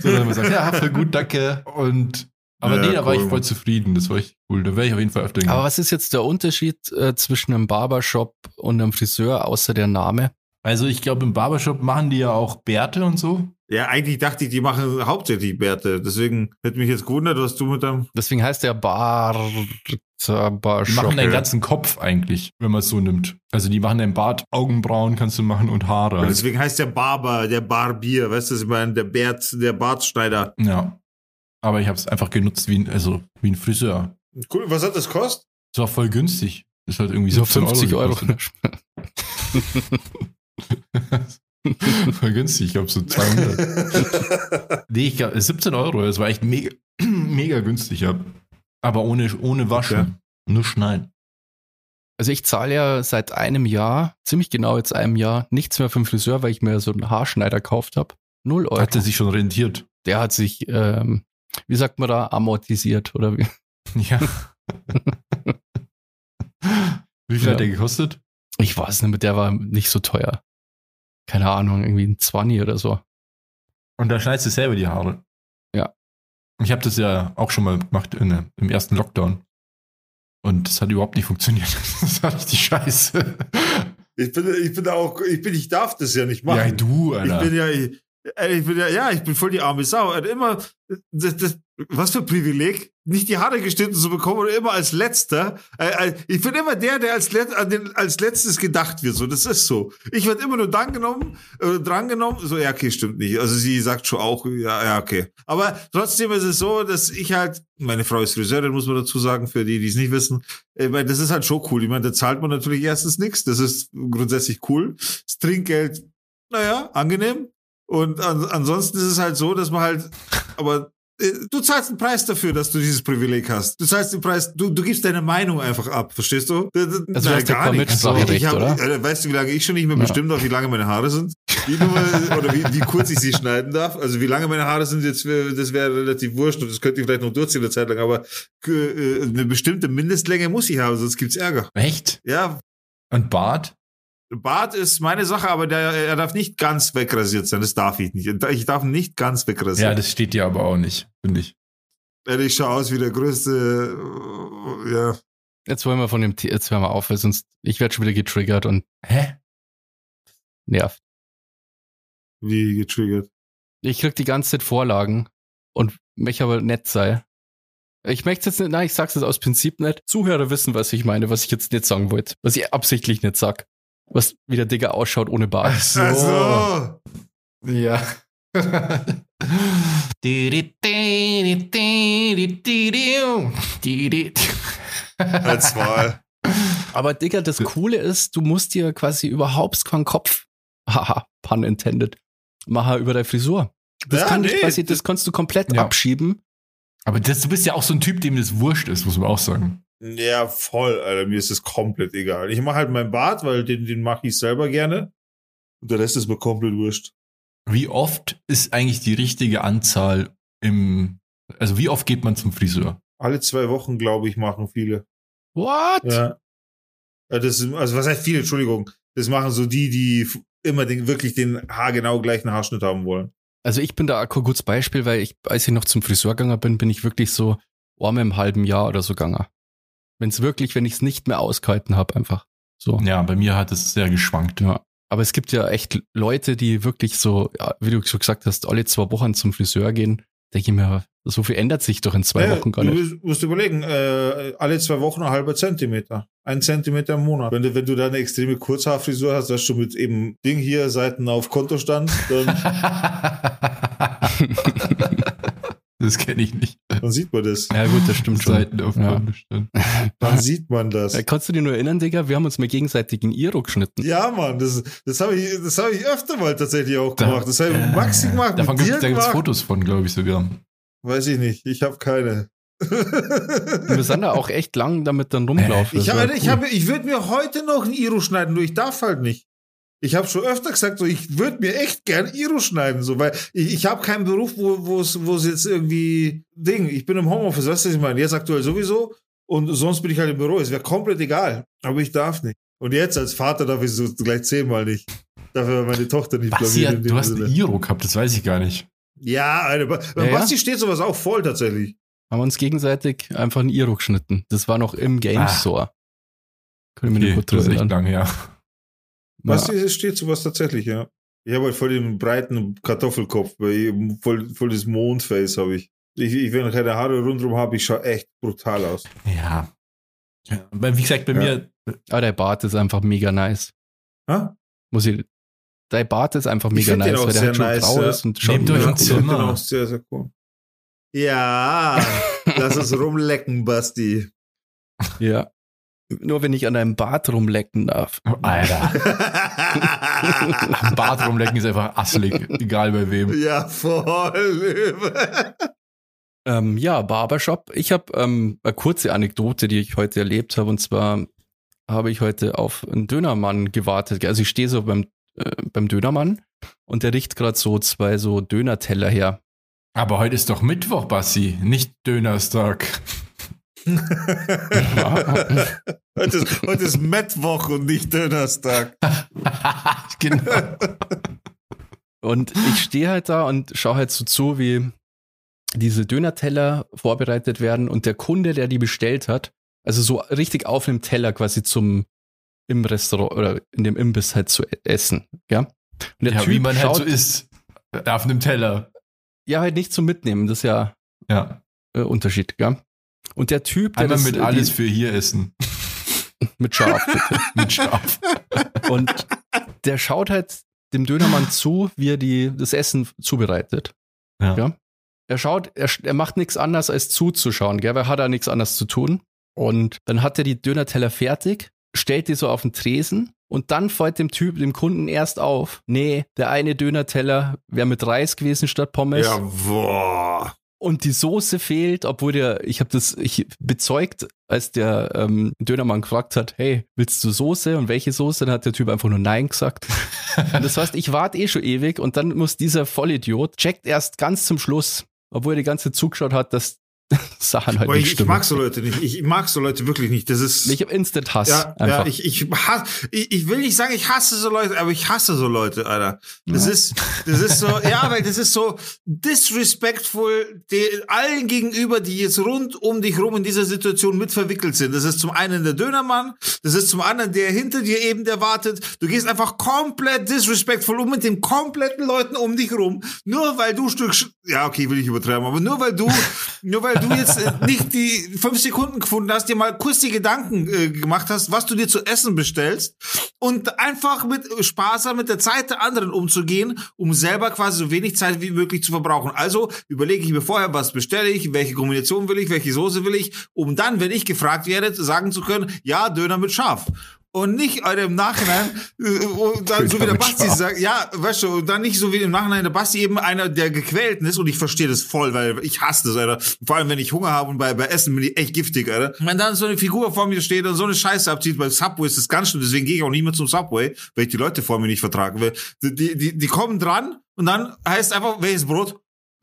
Sondern man sagt, ja, voll gut, danke. Und aber Ja, nee, da war cool. ich voll zufrieden. Das war echt cool. Da wäre ich auf jeden Fall öfter Aber hingegangen. was ist jetzt der Unterschied äh, zwischen einem Barbershop und einem Friseur, außer der Name? Also ich glaube, im Barbershop machen die ja auch Bärte und so. Ja, eigentlich dachte ich, die machen hauptsächlich Bärte. Deswegen hätte mich jetzt gewundert, was du mit deinem. Deswegen heißt der Bar Die Barbershop. machen deinen ganzen Kopf eigentlich, wenn man es so nimmt. Also die machen deinen Bart, Augenbrauen kannst du machen und Haare. Und deswegen heißt der Barber, der Barbier, weißt du, was ich meine, der Bärt, der Bartschneider. Ja. Aber ich habe es einfach genutzt wie ein, also wie ein Friseur. Cool. Was hat das kostet? Das war voll günstig. Das hat irgendwie so 17 50 Euro. gekostet. voll günstig, ich glaube so 200. nee, ich glaub, 17 Euro, das war echt mega, mega günstig. Ja. Aber ohne, ohne Waschen. Okay. Nur schneiden. Also ich zahle ja seit einem Jahr, ziemlich genau jetzt einem Jahr, nichts mehr vom Friseur, weil ich mir so einen Haarschneider gekauft habe. Null Euro. Hat er sich schon rentiert. der hat sich, ähm, wie sagt man da, amortisiert oder wie? Ja. Wie viel Ja. hat der gekostet? Ich weiß nicht, der war nicht so teuer. Keine Ahnung, irgendwie ein 20 oder so. Und da schneidest du selber die Haare. Ich habe das ja auch schon mal gemacht in, im ersten Lockdown. Und das hat überhaupt nicht funktioniert. Das war richtig scheiße. Ich bin, ich bin auch, ich bin, ich darf das ja nicht machen. Ja, du, Ich Alter. bin ja, ich, ich bin ja, ja, ich bin voll die arme Sau. Also immer, das, das, was für ein Privileg, nicht die Haare geschnitten zu bekommen oder immer als Letzter. Äh, äh, Ich bin immer der, der als, Let als Letztes gedacht wird. So, das ist so. Ich werde immer nur dann genommen, äh, drangenommen. So, ja, okay, stimmt nicht. Also sie sagt schon auch, ja, ja, okay. Aber trotzdem ist es so, dass ich halt, meine Frau ist Friseurin, muss man dazu sagen, für die, die es nicht wissen. Ich meine, das ist halt schon cool. Ich meine, da zahlt man natürlich erstens nichts. Das ist grundsätzlich cool. Das Trinkgeld, naja, angenehm. Und an, ansonsten ist es halt so, dass man halt, aber äh, du zahlst einen Preis dafür, dass du dieses Privileg hast. Du zahlst den Preis, du, du gibst deine Meinung einfach ab, verstehst du? D- d- Also ja kein nicht. Mitspracherecht, Ich hab, oder? äh, Weißt du, wie lange ich schon nicht mehr Ja. bestimmt habe, wie lange meine Haare sind? Wie nur, oder wie, wie kurz ich sie schneiden darf? Also wie lange meine Haare sind jetzt, wär- das wäre relativ wurscht und das könnte ich vielleicht noch durchziehen eine Zeit lang, aber äh, eine bestimmte Mindestlänge muss ich haben, sonst gibt's Ärger. Echt? Ja, Und Bart? Bart ist meine Sache, aber der, er darf nicht ganz wegrasiert sein. Das darf ich nicht. Ich darf nicht ganz wegrasieren. Ja, das steht dir aber auch nicht, finde ich. Ja, ich schaue aus wie der größte, äh, ja. Jetzt wollen wir von dem, The- jetzt hören wir auf, weil sonst, ich werde schon wieder getriggert und Hä? nervt. Wie getriggert. Ich krieg die ganze Zeit Vorlagen und möchte aber nett sein. Ich möchte jetzt nicht, nein, ich sag's jetzt aus Prinzip nicht. Zuhörer wissen, was ich meine, was ich jetzt nicht sagen wollte. Was ich absichtlich nicht sag. Was wie der Digger ausschaut ohne Bart. so. Also, Ja. als Wahl. Aber Digga, das Coole ist, du musst dir quasi überhaupt keinen Kopf, haha, pun intended, machen über deine Frisur. Das Ja, kann nee, nicht quasi, das das- kannst du komplett Ja. abschieben. Aber das, du bist ja auch so ein Typ, dem das wurscht ist, muss man auch sagen. Ja, voll, Alter. Mir ist es komplett egal. Ich mache halt meinen Bart, weil den, den mache ich selber gerne. Und der Rest ist mir komplett wurscht. Wie oft ist eigentlich die richtige Anzahl im, also wie oft geht man zum Friseur? Alle zwei Wochen, glaube ich, machen viele. What? Ja. das ist, also was heißt viele, Entschuldigung. Das machen so die, die immer den, wirklich den haargenau gleichen Haarschnitt haben wollen. Also ich bin da auch kein gutes Beispiel, weil ich, als ich noch zum Friseur gegangen bin, bin ich wirklich so arm im halben Jahr oder so gegangen. Wenn es wirklich, wenn ich es nicht mehr ausgehalten habe, einfach so. Ja, bei mir hat es sehr geschwankt. Ja. Aber es gibt ja echt Leute, die wirklich so, ja, wie du schon gesagt hast, alle zwei Wochen zum Friseur gehen. Denke ich mir, so viel ändert sich doch in zwei Ja, Wochen gar du nicht. musst- musst überlegen, äh, alle zwei Wochen ein halber Zentimeter. Ein Zentimeter im Monat. Wenn du, wenn du da eine extreme Kurzhaarfrisur hast, dass du mit eben Ding hier, Seiten auf Kontostand, dann, das kenne ich nicht. dann sieht man das. Ja gut, das stimmt schon. Seiten auf Ja. Dann sieht man das. Äh, kannst du dir nur erinnern, Digga? Wir haben uns mal gegenseitig in Iro geschnitten. Ja, Mann, das, das habe ich, das habe ich öfter mal tatsächlich auch Da- gemacht. Das habe ich mit Maxi gemacht, Davon gibt es. Fotos von, glaube ich sogar. Weiß ich nicht. Ich habe keine. Wir sind da auch echt lang damit dann rumgelaufen. Ich, ich, cool. habe, ich würde mir heute noch ein Iro schneiden, nur ich darf halt nicht. Ich habe schon öfter gesagt, so ich würde mir echt gern Iro schneiden, so weil ich, ich habe keinen Beruf, wo es wo es jetzt irgendwie Ding. Ich bin im Homeoffice, weißt du, was ich meine? Jetzt aktuell sowieso und sonst bin ich halt im Büro. Es wäre komplett egal, aber ich darf nicht. Und jetzt als Vater darf ich so gleich zehnmal nicht. Dafür meine Tochter nicht Basti, in du hast Sinne. ein Iro gehabt, das weiß ich gar nicht. Ja, Alter, bei, Ja, ja. Basti steht sowas auch voll tatsächlich. haben wir uns gegenseitig einfach ein Iro geschnitten. Das war noch im Game Ah. Store. Können wir Okay, das ist echt lange, ja. Basti es steht sowas tatsächlich, ja. Ich habe halt voll den breiten Kartoffelkopf, weil ich voll, voll das Mondface habe ich. Ich, ich. Wenn ich keine Haare rundherum habe, ich schaue echt brutal aus. Ja. ja. Wie gesagt, bei Ja. mir, Aber der Bart ist einfach mega nice. Ha? Muss ich. Dein Bart ist einfach mega nice, weil der sehr halt schon nice, grau ja. ist und schaut Nehmt euch ein Zimmer. auch sehr, sehr cool. Ja, lass uns rumlecken, Basti. Ja. Nur wenn ich an deinem Bart rumlecken darf. oh, Alter, am Bart rumlecken ist einfach asselig, egal bei wem. ja, voll. Ähm, ja, Barbershop. Ich habe ähm, eine kurze Anekdote, die ich heute erlebt habe. Und zwar habe ich heute auf einen Dönermann gewartet. Also ich stehe so beim, äh, beim Dönermann und der riecht gerade so zwei so Dönerteller her. Aber heute ist doch Mittwoch, Basti, nicht Dönerstag. heute, ist, heute ist Mittwoch und nicht Dönerstag. genau. Und ich stehe halt da und schaue halt so zu, wie diese Dönerteller vorbereitet werden und der Kunde, der die bestellt hat, also so richtig auf dem Teller quasi zum im Restaurant oder in dem Imbiss halt zu essen, ja. Und der Ja, wie man schaut, halt so isst. Auf einem Teller. ja halt nicht zum Mitnehmen, das ist ja Ja. äh, Unterschied, ja. Und der Typ, der Einmal das, mit äh, alles die, für hier essen. mit Schaf, bitte. Mit Schaf. Und der schaut halt dem Dönermann zu, wie er die, das Essen zubereitet. Ja. Ja. Er schaut, er, er macht nichts anderes als zuzuschauen, gell, weil hat er nichts anderes zu tun. Und dann hat er die Dönerteller fertig, stellt die so auf den Tresen und dann fällt dem Typ, dem Kunden erst auf, nee, der eine Dönerteller wäre mit Reis gewesen statt Pommes. Ja, boah. Und die Soße fehlt, obwohl der, ich habe das ich bezeugt, als der ähm, Dönermann gefragt hat, hey, willst du Soße und welche Soße? Dann hat der Typ einfach nur Nein gesagt. und das heißt, ich warte eh schon ewig und dann muss dieser Vollidiot checkt erst ganz zum Schluss, obwohl er die ganze Zeit zugeschaut hat, dass Sachen halt Aber nicht ich, ich stimmen. mag so Leute nicht. Ich mag so Leute wirklich nicht. Das ist. Ich habe Instant-Hass. ja, einfach. ja, ich, ich, hasse, ich, ich will nicht sagen, ich hasse so Leute, aber ich hasse so Leute, Alter. Das Ja. ist, das ist so, ja, weil das ist so disrespectful allen gegenüber, die jetzt rund um dich rum in dieser Situation mit verwickelt sind. Das ist zum einen der Dönermann, das ist zum anderen der hinter dir eben, der wartet. Du gehst einfach komplett disrespectful um mit den kompletten Leuten um dich rum, nur weil du Stück, ja, okay, will ich übertreiben, aber nur weil du, nur weil du jetzt äh, nicht die fünf Sekunden gefunden hast, dir mal kurz die Gedanken äh, gemacht hast, was du dir zu essen bestellst und einfach mit sparsam mit der Zeit der anderen umzugehen, um selber quasi so wenig Zeit wie möglich zu verbrauchen. Also überlege ich mir vorher, was bestelle ich, welche Kombination will ich, welche Soße will ich, um dann, wenn ich gefragt werde, sagen zu können, ja, Döner mit Schaf. Und nicht Alter, im Nachhinein, äh, und dann so wie der Basti Schaf. sagt, ja, weißt du, und dann nicht so wie im Nachhinein der Basti eben einer der Gequälten ist und ich verstehe das voll, weil ich hasse das, Alter. Vor allem, wenn ich Hunger habe und bei, bei Essen bin ich echt giftig, Alter. Wenn dann so eine Figur vor mir steht und so eine Scheiße abzieht, bei Subway ist das ganz schlimm, deswegen gehe ich auch nicht mehr zum Subway, weil ich die Leute vor mir nicht vertrage. Weil die, die, die, kommen dran und dann heißt einfach, welches Brot?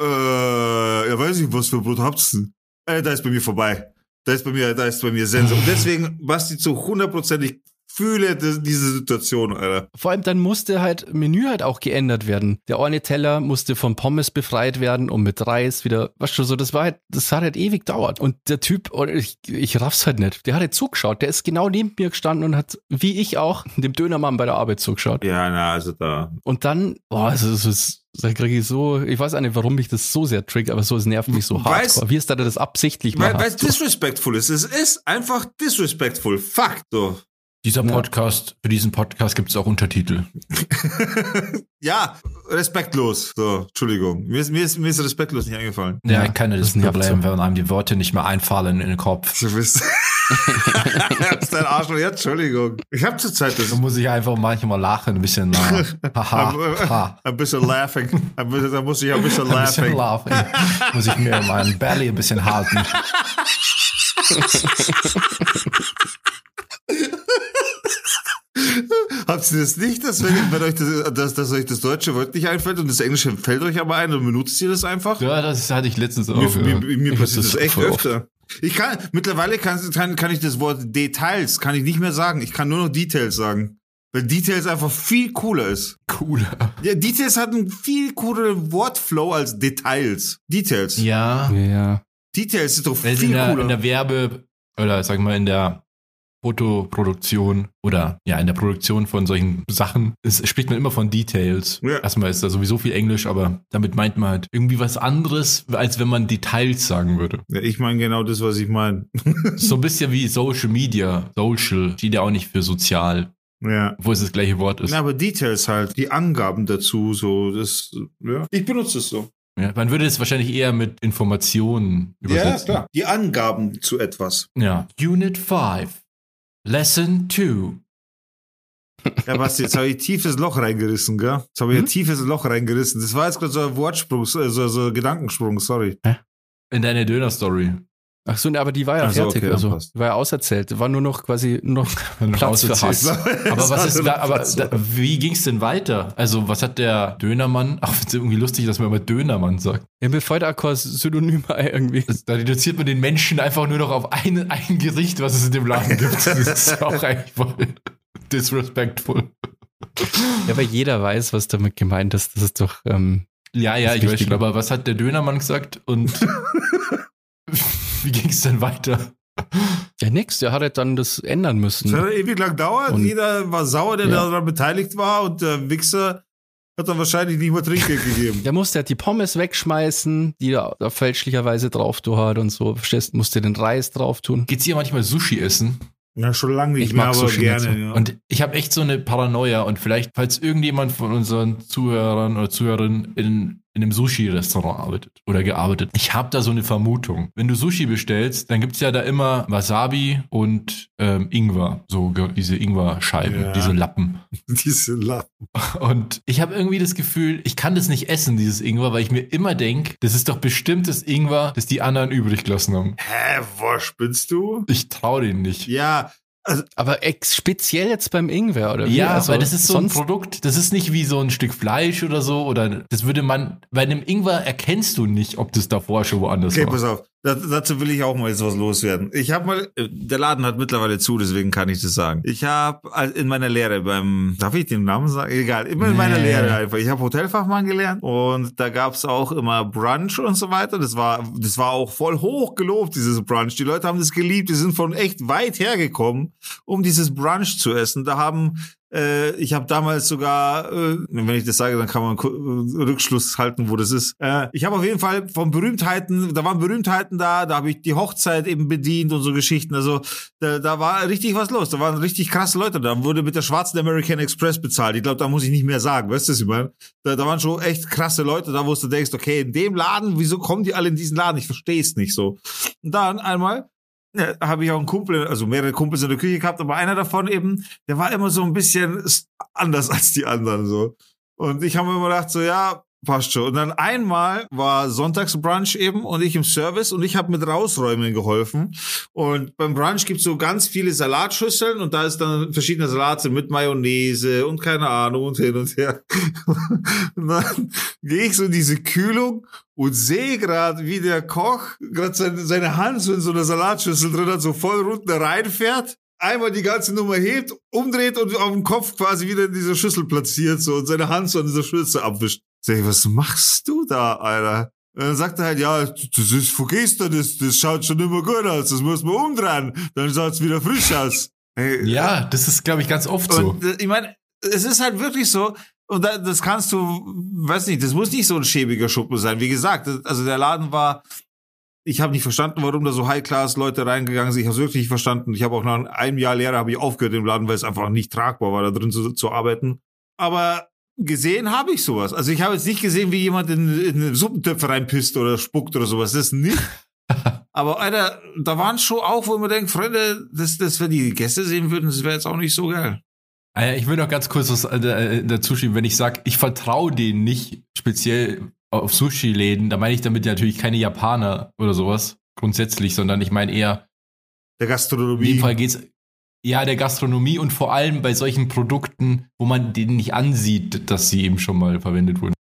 Äh, ja, weiß ich, was für Brot habt ihr denn? Äh, da ist bei mir vorbei. Da ist bei mir, da ist bei mir Sense. Und deswegen, Basti, zu hundertprozentig fühle diese Situation, Alter. Vor allem dann musste halt Menü halt auch geändert werden. Der eine Teller musste von Pommes befreit werden und mit Reis wieder, weißt du, so, das war halt, das hat halt ewig dauert. Und der Typ, oder ich, ich raff's halt nicht, der hat halt zugeschaut, der ist genau neben mir gestanden und hat, wie ich auch, dem Dönermann bei der Arbeit zugeschaut. Ja, na, also da. Und dann, boah, also das ist, da kriege ich so, ich weiß auch nicht, warum mich das so sehr triggert, aber so, es nervt mich so Weiß- hardcore. Wie ist da das absichtlich Weil macht? es disrespectful ist. Es ist einfach disrespectful. Fakt. So. Dieser Ja. Podcast, für diesen Podcast gibt es auch Untertitel. ja, respektlos. So, Entschuldigung. Mir ist, mir ist, mir ist respektlos nicht eingefallen. Ja, Ja, ich kenne das, das Problem, so. wenn einem die Worte nicht mehr einfallen in den Kopf. Du bist. ist dein Arschloch. Ja, Entschuldigung. Ich habe zur Zeit das. Da muss ich einfach manchmal lachen, ein bisschen nah. Haha, ha. Ein bisschen laughing. Ein bisschen, da muss ich ein bisschen Ein bisschen laughing. laughing. Muss ich mir meinen Belly ein bisschen halten. Habt ihr das nicht, dass wenn, wenn euch das, dass, dass euch das deutsche Wort nicht einfällt und das englische fällt euch aber ein und benutzt ihr das einfach? Ja, das hatte ich letztens auch. Mir, ja. mir, mir passiert das das echt oft. öfter. Ich kann, mittlerweile kann, kann, kann ich das Wort Details, kann ich nicht mehr sagen. Ich kann nur noch Details sagen. Weil Details einfach viel cooler ist. Cool. Ja, Details hat einen viel cooleren Wortflow als Details. Details. Ja. ja. Details ist doch Weil viel in der, cooler. in der Werbe- oder sagen wir in der Fotoproduktion oder ja, in der Produktion von solchen Sachen ist, spricht man immer von Details. Ja. Erstmal ist da sowieso viel Englisch, aber damit meint man halt irgendwie was anderes, als wenn man Details sagen würde. ja, ich meine genau das, was ich meine. So ein bisschen wie Social Media. Social steht ja auch nicht für sozial, ja. obwohl es das gleiche Wort ist. Na, aber Details halt, die Angaben dazu, so, das, ja. Ich benutze es so. Ja, man würde es wahrscheinlich eher mit Informationen übersetzen. Die Angaben zu etwas. Ja. Unit 5. Lesson 2. Ja, was jetzt habe ich tiefes Loch reingerissen, gell? Jetzt habe ich Hm? ein tiefes Loch reingerissen. Das war jetzt gerade so ein Wortsprung, so, so, so Gedankensprung, sorry. In deine Döner-Story. Ach so, ne, aber die war ja so, fertig, okay, also passt. war ja auserzählt, war nur noch quasi noch Platz für Hass. Aber was ist da, aber da, wie ging's denn weiter? Also, was hat der Dönermann? Ach, ist irgendwie lustig, dass man immer Dönermann sagt. Ja, mir fällt auch kein Synonym ein irgendwie. Das, da reduziert man den Menschen einfach nur noch auf ein, ein Gericht, was es in dem Laden gibt. Das ist auch eigentlich voll disrespectful. Ja, aber jeder weiß, was damit gemeint ist. Das ist doch, ähm, Ja, ja, ich weiß schon, aber was hat der Dönermann gesagt und wie ging's denn weiter? ja nix, der hat halt dann das ändern Das müssen. hat ewig lang gedauert. Und- Jeder war sauer, der Ja. daran beteiligt war und der Wichser hat dann wahrscheinlich nicht mal Trinkgeld gegeben. Der musste halt die Pommes wegschmeißen, die er da fälschlicherweise drauf tun hat und so. Verstehst? Musste den Reis drauf tun. Geht's hier manchmal Sushi essen? Ja, schon lange nicht Ich mehr, mag aber Sushi gerne, nicht so. ja. Und ich habe echt so eine Paranoia und vielleicht, falls irgendjemand von unseren Zuhörern oder Zuhörerinnen in in einem Sushi-Restaurant arbeitet oder gearbeitet. Ich habe da so eine Vermutung. Wenn du Sushi bestellst, dann gibt's ja da immer Wasabi und ähm, Ingwer, so diese Ingwer-Scheiben, Ja. diese Lappen. Diese Lappen. Und ich habe irgendwie das Gefühl, ich kann das nicht essen, dieses Ingwer, weil ich mir immer denke, das ist doch bestimmt das Ingwer, das die anderen übrig gelassen haben. Hä, wo spinnst du? Ich traue denen nicht. Ja, Aber ex speziell jetzt beim Ingwer, oder wie? Ja, Also weil das ist so ein Produkt, das ist nicht wie so ein Stück Fleisch oder so, oder das würde man, bei einem Ingwer erkennst du nicht, ob das davor schon woanders okay, war. pass auf. Da, dazu will ich auch mal jetzt was loswerden. Ich habe mal, äh, der Laden hat mittlerweile zu, deswegen kann ich das sagen. Ich habe in meiner Lehre beim, darf ich den Namen sagen? Egal, immer in meiner Nee. Lehre einfach. Ich habe Hotelfachmann gelernt und da gab's auch immer Brunch und so weiter. Das war, das war auch voll hoch gelobt, dieses Brunch. Die Leute haben das geliebt. Die sind von echt weit hergekommen, um dieses Brunch zu essen. Da haben äh, ich habe damals sogar, äh, wenn ich das sage, dann kann man äh, Rückschluss halten, wo das ist. Äh, ich habe auf jeden Fall von Berühmtheiten, da waren Berühmtheiten da, da habe ich die Hochzeit eben bedient und so Geschichten. Also da, da war richtig was los. Da waren richtig krasse Leute. Da wurde mit der schwarzen American Express bezahlt. Ich glaube, da muss ich nicht mehr sagen. Weißt du, was ich meine? Da, da waren schon echt krasse Leute da, wo du denkst, okay, in dem Laden, wieso kommen die alle in diesen Laden? Ich verstehe es nicht so. Und dann einmal habe ich auch einen Kumpel, also mehrere Kumpels in der Küche gehabt, aber einer davon eben, der war immer so ein bisschen anders als die anderen so. Und ich habe mir immer gedacht, so ja, passt schon. Und dann einmal war Sonntagsbrunch eben und ich im Service und ich habe mit rausräumen geholfen. Und beim Brunch gibt's so ganz viele Salatschüsseln und da ist dann verschiedene Salate mit Mayonnaise und keine Ahnung und hin und her. Und dann gehe ich so in diese Kühlung und sehe gerade, wie der Koch gerade seine, seine Hand so in so einer Salatschüssel drin hat, so voll runter reinfährt, einmal die ganze Nummer hebt, umdreht und auf dem Kopf quasi wieder in dieser Schüssel platziert so und seine Hand so an dieser Schüssel abwischt. Sag ich, was machst du da, Alter? Und dann sagt er halt, ja, das ist du, das, das schaut schon immer gut aus, das muss man umdrehen, dann schaut's wieder frisch aus. Hey, Ja, das ist, glaube ich, ganz oft so. und ich meine, es ist halt wirklich so, und da, das kannst du, weiß nicht, das muss nicht so ein schäbiger Schuppen sein. Wie gesagt, also der Laden war, ich habe nicht verstanden, warum da so High-Class-Leute reingegangen sind. Ich habe es wirklich nicht verstanden. Ich habe auch nach einem Jahr Lehre habe ich aufgehört im Laden, weil es einfach nicht tragbar war, da drin zu, zu arbeiten. Aber gesehen habe ich sowas. Also ich habe jetzt nicht gesehen, wie jemand in, in einen Suppentöpfe reinpisst oder spuckt oder sowas. Das nicht. Aber Alter, da waren schon auch, wo man denkt, Freunde, das, das, wenn die Gäste sehen würden, das wäre jetzt auch nicht so geil. Äh, Ich will noch ganz kurz was äh, dazu schieben, wenn ich sage, ich vertraue denen nicht speziell auf Sushi-Läden, da meine ich damit natürlich keine Japaner oder sowas grundsätzlich, sondern ich meine eher, Der in Gastronomie. dem Fall geht's ja der Gastronomie und vor allem bei solchen Produkten, wo man denen nicht ansieht, dass sie eben schon mal verwendet wurden.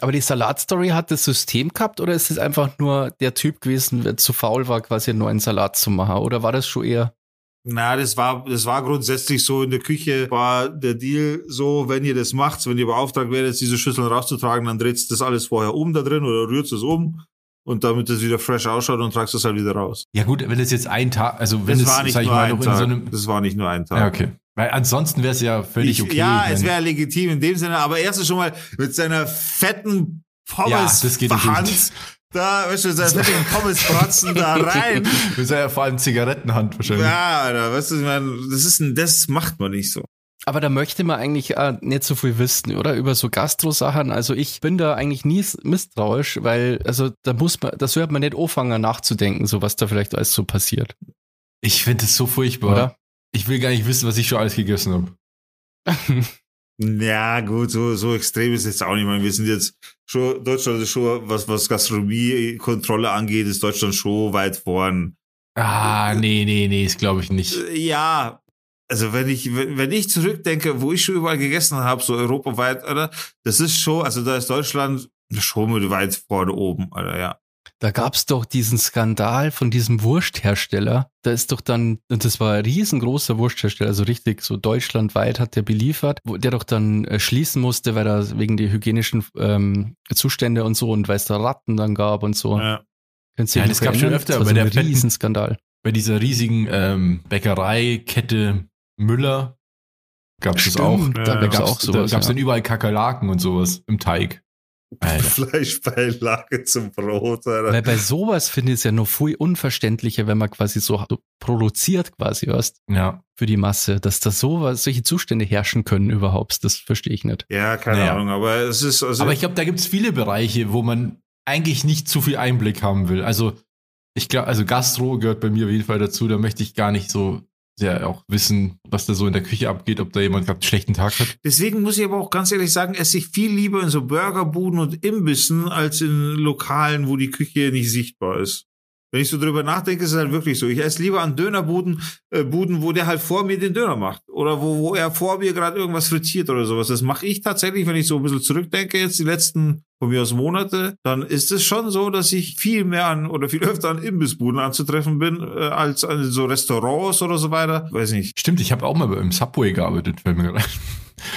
Aber die Salatstory hat das System gehabt oder ist es einfach nur der Typ gewesen, der zu faul war, quasi einen neuen Salat zu machen? Oder war das schon eher? Na, das war, das war grundsätzlich so in der Küche, war der Deal so, wenn ihr das macht, wenn ihr beauftragt werdet, diese Schüsseln rauszutragen, dann dreht das alles vorher um da drin oder rührt es um und damit es wieder fresh ausschaut und tragst es halt wieder raus. Ja gut, wenn es jetzt ein Tag, also wenn das es, war nicht nur mal, ein Tag. so das war nicht nur ein Tag. ja okay, weil ansonsten wäre es ja völlig Ich, okay. ja, es wäre legitim in dem Sinne, aber erst schon mal mit seiner fetten Pommes Ja, das geht Hand, nicht. da, weißt du, seine fetten Pommesbratzen da rein. Das ist ja vor allem Zigarettenhand wahrscheinlich. Ja, Alter, weißt du, ich meine, das ist ein, das macht man nicht so. Aber da möchte man eigentlich äh, nicht so viel wissen, oder? Über so Gastro-Sachen. Also ich bin da eigentlich nie misstrauisch, weil, also da muss man, das hört man nicht anfangen nachzudenken, so was da vielleicht alles so passiert. Ich finde es so furchtbar. Oder? Ich will gar nicht wissen, was ich schon alles gegessen habe. Ja, gut, so, so extrem ist es jetzt auch nicht. Ich meine, wir sind jetzt schon, Deutschland ist schon, was, was Gastronomiekontrolle angeht, ist Deutschland schon weit vorn. Ah, nee, nee, nee, das glaube ich nicht. Ja, also wenn ich, wenn, ich zurückdenke, wo ich schon überall gegessen habe, so europaweit, oder? Das ist schon, also da ist Deutschland schon mit weit vorne oben, oder ja. Da gab's doch diesen Skandal von diesem Wursthersteller. Da ist doch dann, und das war ein riesengroßer Wursthersteller, also richtig so deutschlandweit hat der beliefert, wo der doch dann äh, schließen musste, weil er wegen die hygienischen ähm, Zustände und so und weil es da Ratten dann gab und so. ja. Könnt Ja, das gab's schon öfter, bei so der Riesenskandal. Bei dieser riesigen ähm, Bäckereikette Müller gab es auch. Ja, da gab's gab's auch da sowas. gab's ja. dann überall Kakerlaken und sowas im Teig. Alter. Fleischbeilage zum Brot, Alter. Weil bei sowas finde ich es ja noch viel unverständlicher, wenn man quasi so produziert quasi, weißt Ja. für die Masse, dass da sowas, solche Zustände herrschen können überhaupt. Das verstehe ich nicht. Ja, keine Naja. Ahnung, aber es ist, also, Aber ich glaube, da gibt es viele Bereiche, wo man eigentlich nicht zu viel Einblick haben will. Also, ich glaube, also Gastro gehört bei mir auf jeden Fall dazu. Da möchte ich gar nicht so sehr auch wissen, was da so in der Küche abgeht, ob da jemand gerade einen schlechten Tag hat. Deswegen muss ich aber auch ganz ehrlich sagen, esse ich viel lieber in so Burgerbuden und Imbissen als in Lokalen, wo die Küche nicht sichtbar ist. Wenn ich so drüber nachdenke, ist es halt wirklich so. Ich esse lieber an Dönerbuden, äh, Buden, wo der halt vor mir den Döner macht. Oder wo, wo er vor mir gerade irgendwas frittiert oder sowas. Das mache ich tatsächlich, wenn ich so ein bisschen zurückdenke, jetzt die letzten von mir aus Monate, dann ist es schon so, dass ich viel mehr an oder viel öfter an Imbissbuden anzutreffen bin, äh, als an so Restaurants oder so weiter. Weiß nicht. Stimmt, ich habe auch mal im Subway gearbeitet, fällt mir gerade.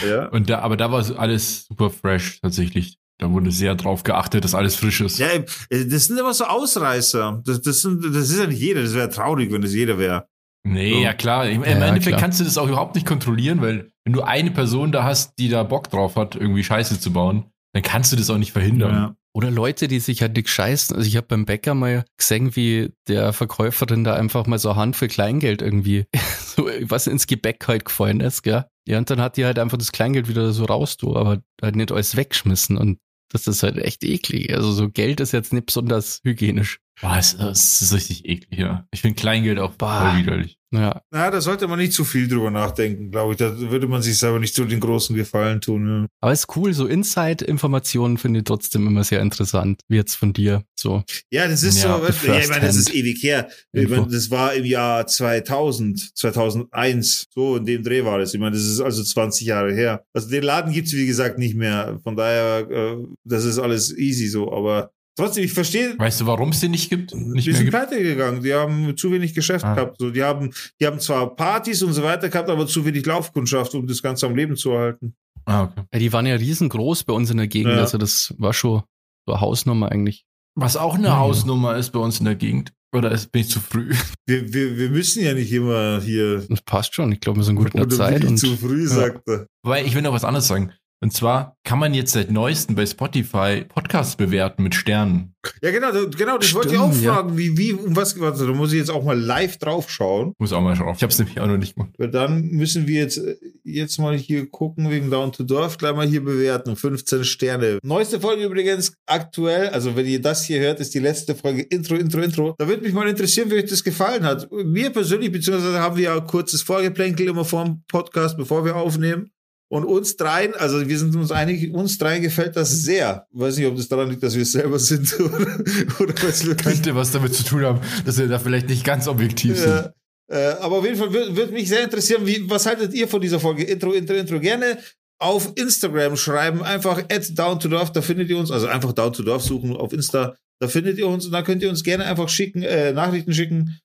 Ja. Und da, aber da war alles super fresh tatsächlich. Da wurde sehr drauf geachtet, dass alles frisch ist. Ja, äh, das sind immer so Ausreißer. Das, das, sind, das ist ja nicht jeder. Das wäre traurig, wenn das jeder wäre. Nee, So. ja klar. Im, im Ja, Endeffekt klar. kannst du das auch überhaupt nicht kontrollieren, weil wenn du eine Person da hast, die da Bock drauf hat, irgendwie Scheiße zu bauen, dann kannst du das auch nicht verhindern. Ja. Oder Leute, die sich halt nicht scheißen. Also ich habe beim Bäcker mal gesehen, wie der Verkäuferin da einfach mal so eine Hand für Kleingeld irgendwie so was ins Gebäck halt gefallen ist, gell? Ja, und dann hat die halt einfach das Kleingeld wieder so raus, du, aber halt nicht alles weggeschmissen und das ist halt echt eklig. Also so Geld ist jetzt nicht besonders hygienisch. Boah, es, es ist richtig eklig, ja. Ich finde Kleingeld auch Bah. voll widerlich. Ja, Na, da sollte man nicht zu viel drüber nachdenken, glaube ich. Da würde man sich selber nicht so den großen Gefallen tun. Ja. aber ist cool. So Inside-Informationen finde ich trotzdem immer sehr interessant, wie jetzt von dir. So, Ja, das ist Ja, so, ja, ich meine, das ist ewig her. Ich meine, das war im Jahr 2000, 2001, so in dem Dreh war das. Ich meine, das ist also 20 Jahre her. Also den Laden gibt's wie gesagt nicht mehr. Von daher, äh, das ist alles easy so. Aber trotzdem, ich verstehe, Weißt du, warum es den nicht gibt? Nicht die mehr sind pleite gegangen. Die haben zu wenig Geschäft Ah. gehabt. So, die haben, die haben zwar Partys und so weiter gehabt, aber zu wenig Laufkundschaft, um das Ganze am Leben zu erhalten. Ah, okay. ja, die waren ja riesengroß bei uns in der Gegend. Ja. Also das war schon so eine Hausnummer eigentlich. Was auch eine Ja. Hausnummer ist bei uns in der Gegend. Oder ist, bin ich zu früh? Wir, wir, wir müssen ja nicht immer hier. Das passt schon. Ich glaube, wir sind gut in der Zeit. bin Und ich zu früh, sagt er. Weil ich will noch was anderes sagen. Und zwar kann man jetzt seit neuestem bei Spotify Podcasts bewerten mit Sternen. Ja, genau, genau, das wollte ich auch Stimmt, ja. fragen, wie, wie, um was, warte, da muss ich jetzt auch mal live drauf schauen. Muss auch mal schauen. Ich habe es nämlich auch noch nicht gemacht. Weil dann müssen wir jetzt, äh, jetzt mal hier gucken, wegen Down to Dorf, gleich mal hier bewerten. 15 Sterne. Neueste Folge übrigens aktuell, also wenn ihr das hier hört, ist die letzte Folge Intro, Intro, Intro. Da würde mich mal interessieren, wie euch das gefallen hat. Mir persönlich, beziehungsweise haben wir ja ein kurzes Vorgeplänkel immer vor dem Podcast, bevor wir aufnehmen. Und uns dreien, also wir sind uns einig, uns dreien gefällt das sehr. Weiß nicht, ob das daran liegt, dass wir es selber sind oder, oder was wirklich Könnte was damit zu tun haben, dass wir da vielleicht nicht ganz objektiv sind. ja. Äh, aber auf jeden Fall würde würd mich sehr interessieren, wie, was haltet ihr von dieser Folge? Intro, Intro, Intro. Gerne auf Instagram schreiben, einfach at down to dorf, da findet ihr uns, also einfach down to dorf suchen auf Insta, da findet ihr uns und da könnt ihr uns gerne einfach schicken, äh, Nachrichten schicken.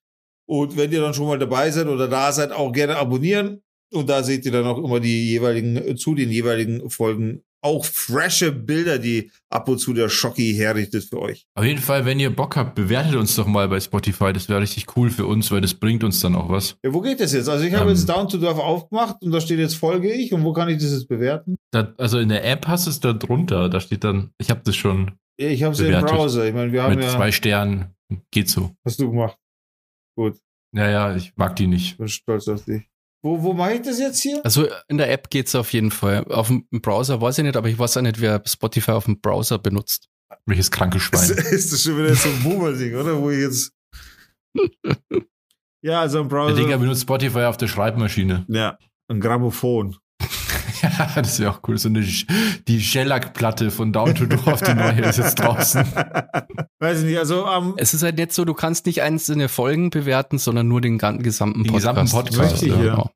Und wenn ihr dann schon mal dabei seid oder da seid, auch gerne abonnieren. Und da seht ihr dann auch immer die jeweiligen, äh, zu den jeweiligen Folgen auch frische Bilder, die ab und zu der Schocki herrichtet für euch. Auf jeden Fall, wenn ihr Bock habt, bewertet uns doch mal bei Spotify. Das wäre richtig cool für uns, weil das bringt uns dann auch was. Ja, wo geht das jetzt? Also ich habe Ähm. jetzt Down to Dorf aufgemacht und da steht jetzt folge ich und wo kann ich das jetzt bewerten? Da, also in der App hast du es da drunter. Da steht dann, ich habe das schon Ja, ich habe es im. Browser. Ich meine, wir haben mit ja, zwei Sternen. Geht so. hast du gemacht. Gut, Naja, ich mag die nicht. bin stolz auf dich. Wo, wo mache ich das jetzt hier? Also in der App geht's auf jeden Fall. Auf dem Browser weiß ich nicht, aber ich weiß auch nicht, wer Spotify auf dem Browser benutzt. Welches kranke Ist, Schwein. ist das schon wieder so ein Boomer-Ding, oder? Wo ich jetzt. ja, also im Der Browser. Digga benutzt Spotify auf der Schreibmaschine. ja, ein Grammophon. Ja, das wäre auch cool. So eine, Sch- die Shellac-Platte von Down to Dorf, die neue ist jetzt draußen. Weiß ich nicht, also am. Es ist halt nicht so, du kannst nicht einzelne Folgen bewerten, sondern nur den ganzen gesamten Den Podcast. gesamten Podcast, Richtig, ja. genau.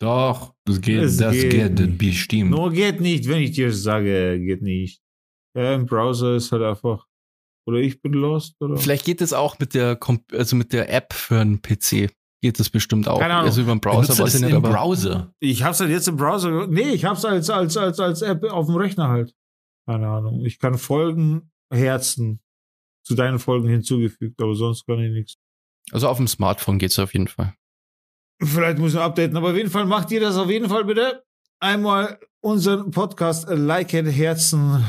Doch, das geht, Es das geht. geht, bestimmt. No, geht nicht, wenn ich dir sage, geht nicht. Ja, im Browser ist halt einfach. Oder ich bin lost, oder? Vielleicht geht es auch mit der, also mit der App für einen PC. Geht das bestimmt auch. Keine Ahnung. Also über den Browser Benutzt du weiß ich nicht, im aber Browser. Ich hab's halt jetzt im Browser. Nee, ich hab's als, als, als, als App auf dem Rechner halt. Keine Ahnung. Ich kann Folgen Herzen zu deinen Folgen hinzugefügt, aber sonst kann ich nichts. also auf dem Smartphone geht's auf jeden Fall. Vielleicht muss ich updaten, aber auf jeden Fall macht ihr das auf jeden Fall bitte. Einmal unseren Podcast liken, Herzen,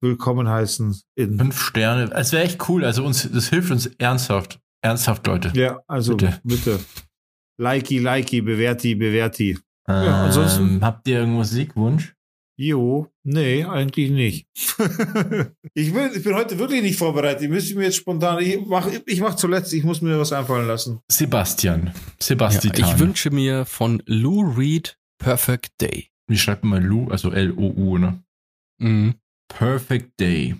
willkommen heißen. In, Fünf Sterne. Es wäre echt cool. Also uns, das hilft uns ernsthaft. Ernsthaft, Leute. ja, also Bitte. bitte. Likey, likey, bewerti, bewerti. Ähm, Ja, ansonsten- Habt ihr irgendeinen Musikwunsch? Jo, nee, eigentlich nicht. ich, bin, ich bin heute wirklich nicht vorbereitet. Ich müsste mir jetzt spontan, ich mach, ich mach zuletzt, ich muss mir was einfallen lassen. Sebastian. Ja, Sebastian. ich wünsche mir von Lou Reed Perfect Day. Wie schreibt man Lu? Also L-O-U, ne? Mhm. Perfect Day.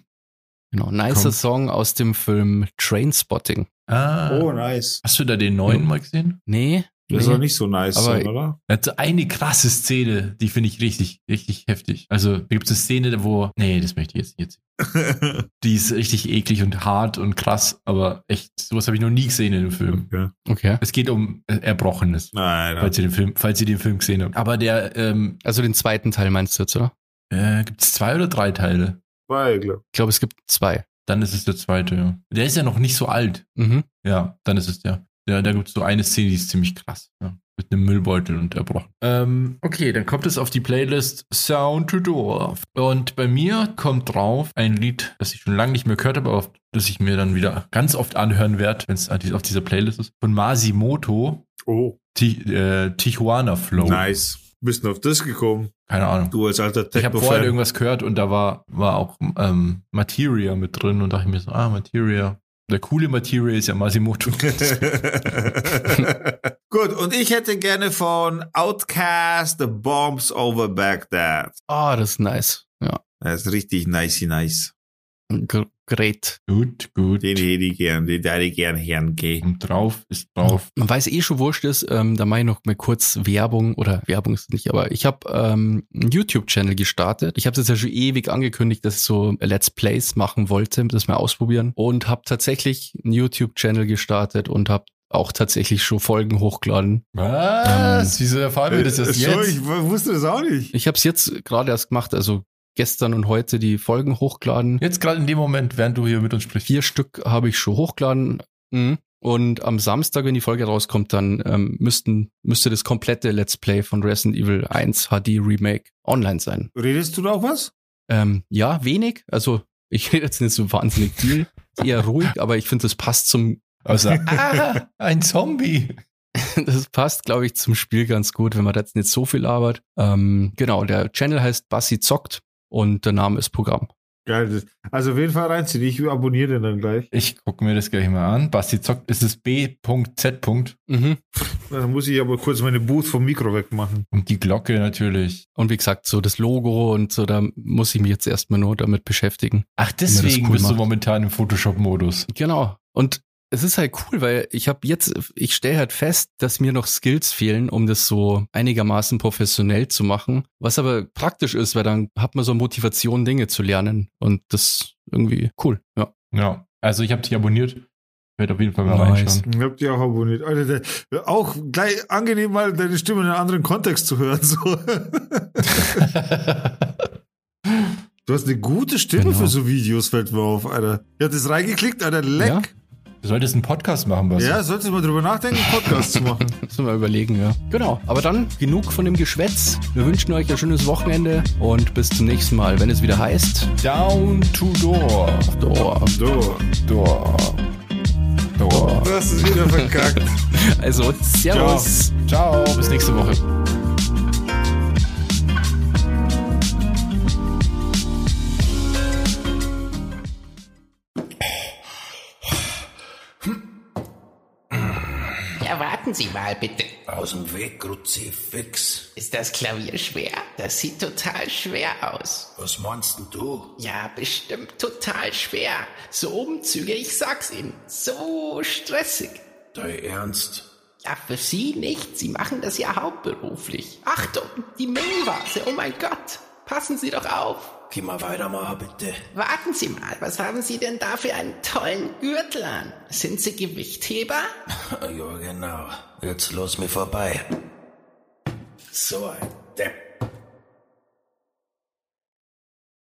Genau, nicer. Song aus dem Film Trainspotting. Ah. Oh, nice. Hast du da den neuen mal gesehen? Nee, Das nee. soll nicht so nice Aber- sein, oder? Er hat so eine krasse Szene, die finde ich richtig, richtig heftig. Also, da gibt es eine Szene, wo, nee, das möchte ich jetzt nicht. erzählen. Die ist richtig eklig und hart und krass, aber echt, sowas habe ich noch nie gesehen in dem Film. okay. Okay. Es geht um äh, Erbrochenes, Nein, falls ihr den Film, falls ihr den Film gesehen habt. Aber der, ähm, Also den zweiten Teil meinst du jetzt, oder? äh, gibt es zwei oder drei Teile? Zwei, glaub. Ich glaube, es gibt zwei. Dann ist es der zweite, ja. Der ist ja noch nicht so alt. Mhm. Ja, dann ist es der. Ja, da gibt es so eine Szene, die ist ziemlich krass. Ja. Mit einem Müllbeutel und erbrochen. Ähm, okay, dann kommt es auf die Playlist Sound to Door. Und bei mir kommt drauf ein Lied, das ich schon lange nicht mehr gehört habe, aber auf das ich mir dann wieder ganz oft anhören werde, wenn es auf dieser Playlist ist. Von Masimoto, Oh, Ti äh, Tijuana Flow. nice. Bist du auf das gekommen? Keine Ahnung. Du als alter Ich habe vorher irgendwas gehört und da war, war auch ähm, Materia mit drin und dachte ich mir so, ah, Materia. Der coole Materia ist ja Masimoto. Gut, und ich hätte gerne von Outcast The Bombs Over Baghdad. Ah, das ist nice. Ja. Das ist richtig nice, nice. G great. gut, gut. Den hätte ich gern, den hätte ich gern hören gehen. Und drauf ist drauf. Man weiß eh schon wurscht ist, ähm, da mache ich noch mal kurz Werbung oder Werbung ist es nicht, aber ich habe ähm, einen YouTube-Channel gestartet. Ich habe das ja schon ewig angekündigt, dass ich so Let's Plays machen wollte, das mal ausprobieren und habe tatsächlich einen YouTube-Channel gestartet und habe auch tatsächlich schon Folgen hochgeladen. Was? Wieso erfahren wir das erst Äh, so, jetzt? ich wusste das auch nicht. Ich habe es jetzt gerade erst gemacht, also gestern und heute die Folgen hochgeladen. Jetzt gerade in dem Moment, während du hier mit uns sprichst. Vier Stück habe ich schon hochgeladen. Mhm. Und am Samstag, wenn die Folge rauskommt, dann ähm, müssten, müsste das komplette Let's Play von Resident Evil 1 HD Remake online sein. Redest du da auch was? Ähm, ja, wenig. Also ich rede jetzt nicht so wahnsinnig viel. Eher ruhig, aber ich finde, das passt zum, Also, ah, ein Zombie. das passt, glaube ich, zum Spiel ganz gut, wenn man da jetzt nicht so viel arbeitet. Ähm, genau, der Channel heißt Bassi zockt und der Name ist Programm. Geil. Also auf jeden Fall reinziehen. Ich abonniere den dann gleich. Ich gucke mir das gleich mal an. Basti zockt, ist es B.Z. Mhm. Dann muss ich aber kurz meine Boot vom Mikro wegmachen. Und die Glocke natürlich. Und wie gesagt, so das Logo und so, da muss ich mich jetzt erstmal nur damit beschäftigen. Ach, das deswegen cool bist du macht. momentan im Photoshop-Modus. Genau. Und es ist halt cool, weil ich habe jetzt, ich stelle halt fest, dass mir noch Skills fehlen, um das so einigermaßen professionell zu machen. Was aber praktisch ist, weil dann hat man so Motivation, Dinge zu lernen. Und das ist irgendwie cool. Ja. Ja. Also ich habe dich abonniert. Werde auf jeden Fall mal Nice. reinschauen. Ich hab die auch abonniert. Alter, der, auch gleich angenehm mal deine Stimme in einem anderen Kontext zu hören. So. Du hast eine gute Stimme Genau. für so Videos, fällt mir auf, Alter. Ich hab das reingeklickt, Alter, leck. Ja? Du solltest einen Podcast machen, Basti. Ja, solltest du mal drüber nachdenken, einen Podcast zu machen. Müssen wir überlegen, ja. Genau. Aber dann genug von dem Geschwätz. Wir wünschen euch ein schönes Wochenende und bis zum nächsten Mal, wenn es wieder heißt. Down to door. Door. Door. Door. du hast es wieder verkackt. Also, Servus. Ciao. Bis nächste Woche. Warten Sie mal bitte. Aus dem Weg, Kruzifix. Ist das Klavier schwer? Das sieht total schwer aus. Was meinst denn du? Ja, bestimmt total schwer. So Umzüge, ich sag's Ihnen, so stressig. Dein Ernst? Ja, für Sie nicht. Sie machen das ja hauptberuflich. Achtung, die Mengenvase, oh mein Gott. Passen Sie doch auf. Geh mal weitermachen, bitte. Warten Sie mal, was haben Sie denn da für einen tollen Gürtel an? Sind Sie Gewichtheber? Ja, genau. Jetzt los mir vorbei. So ein Depp.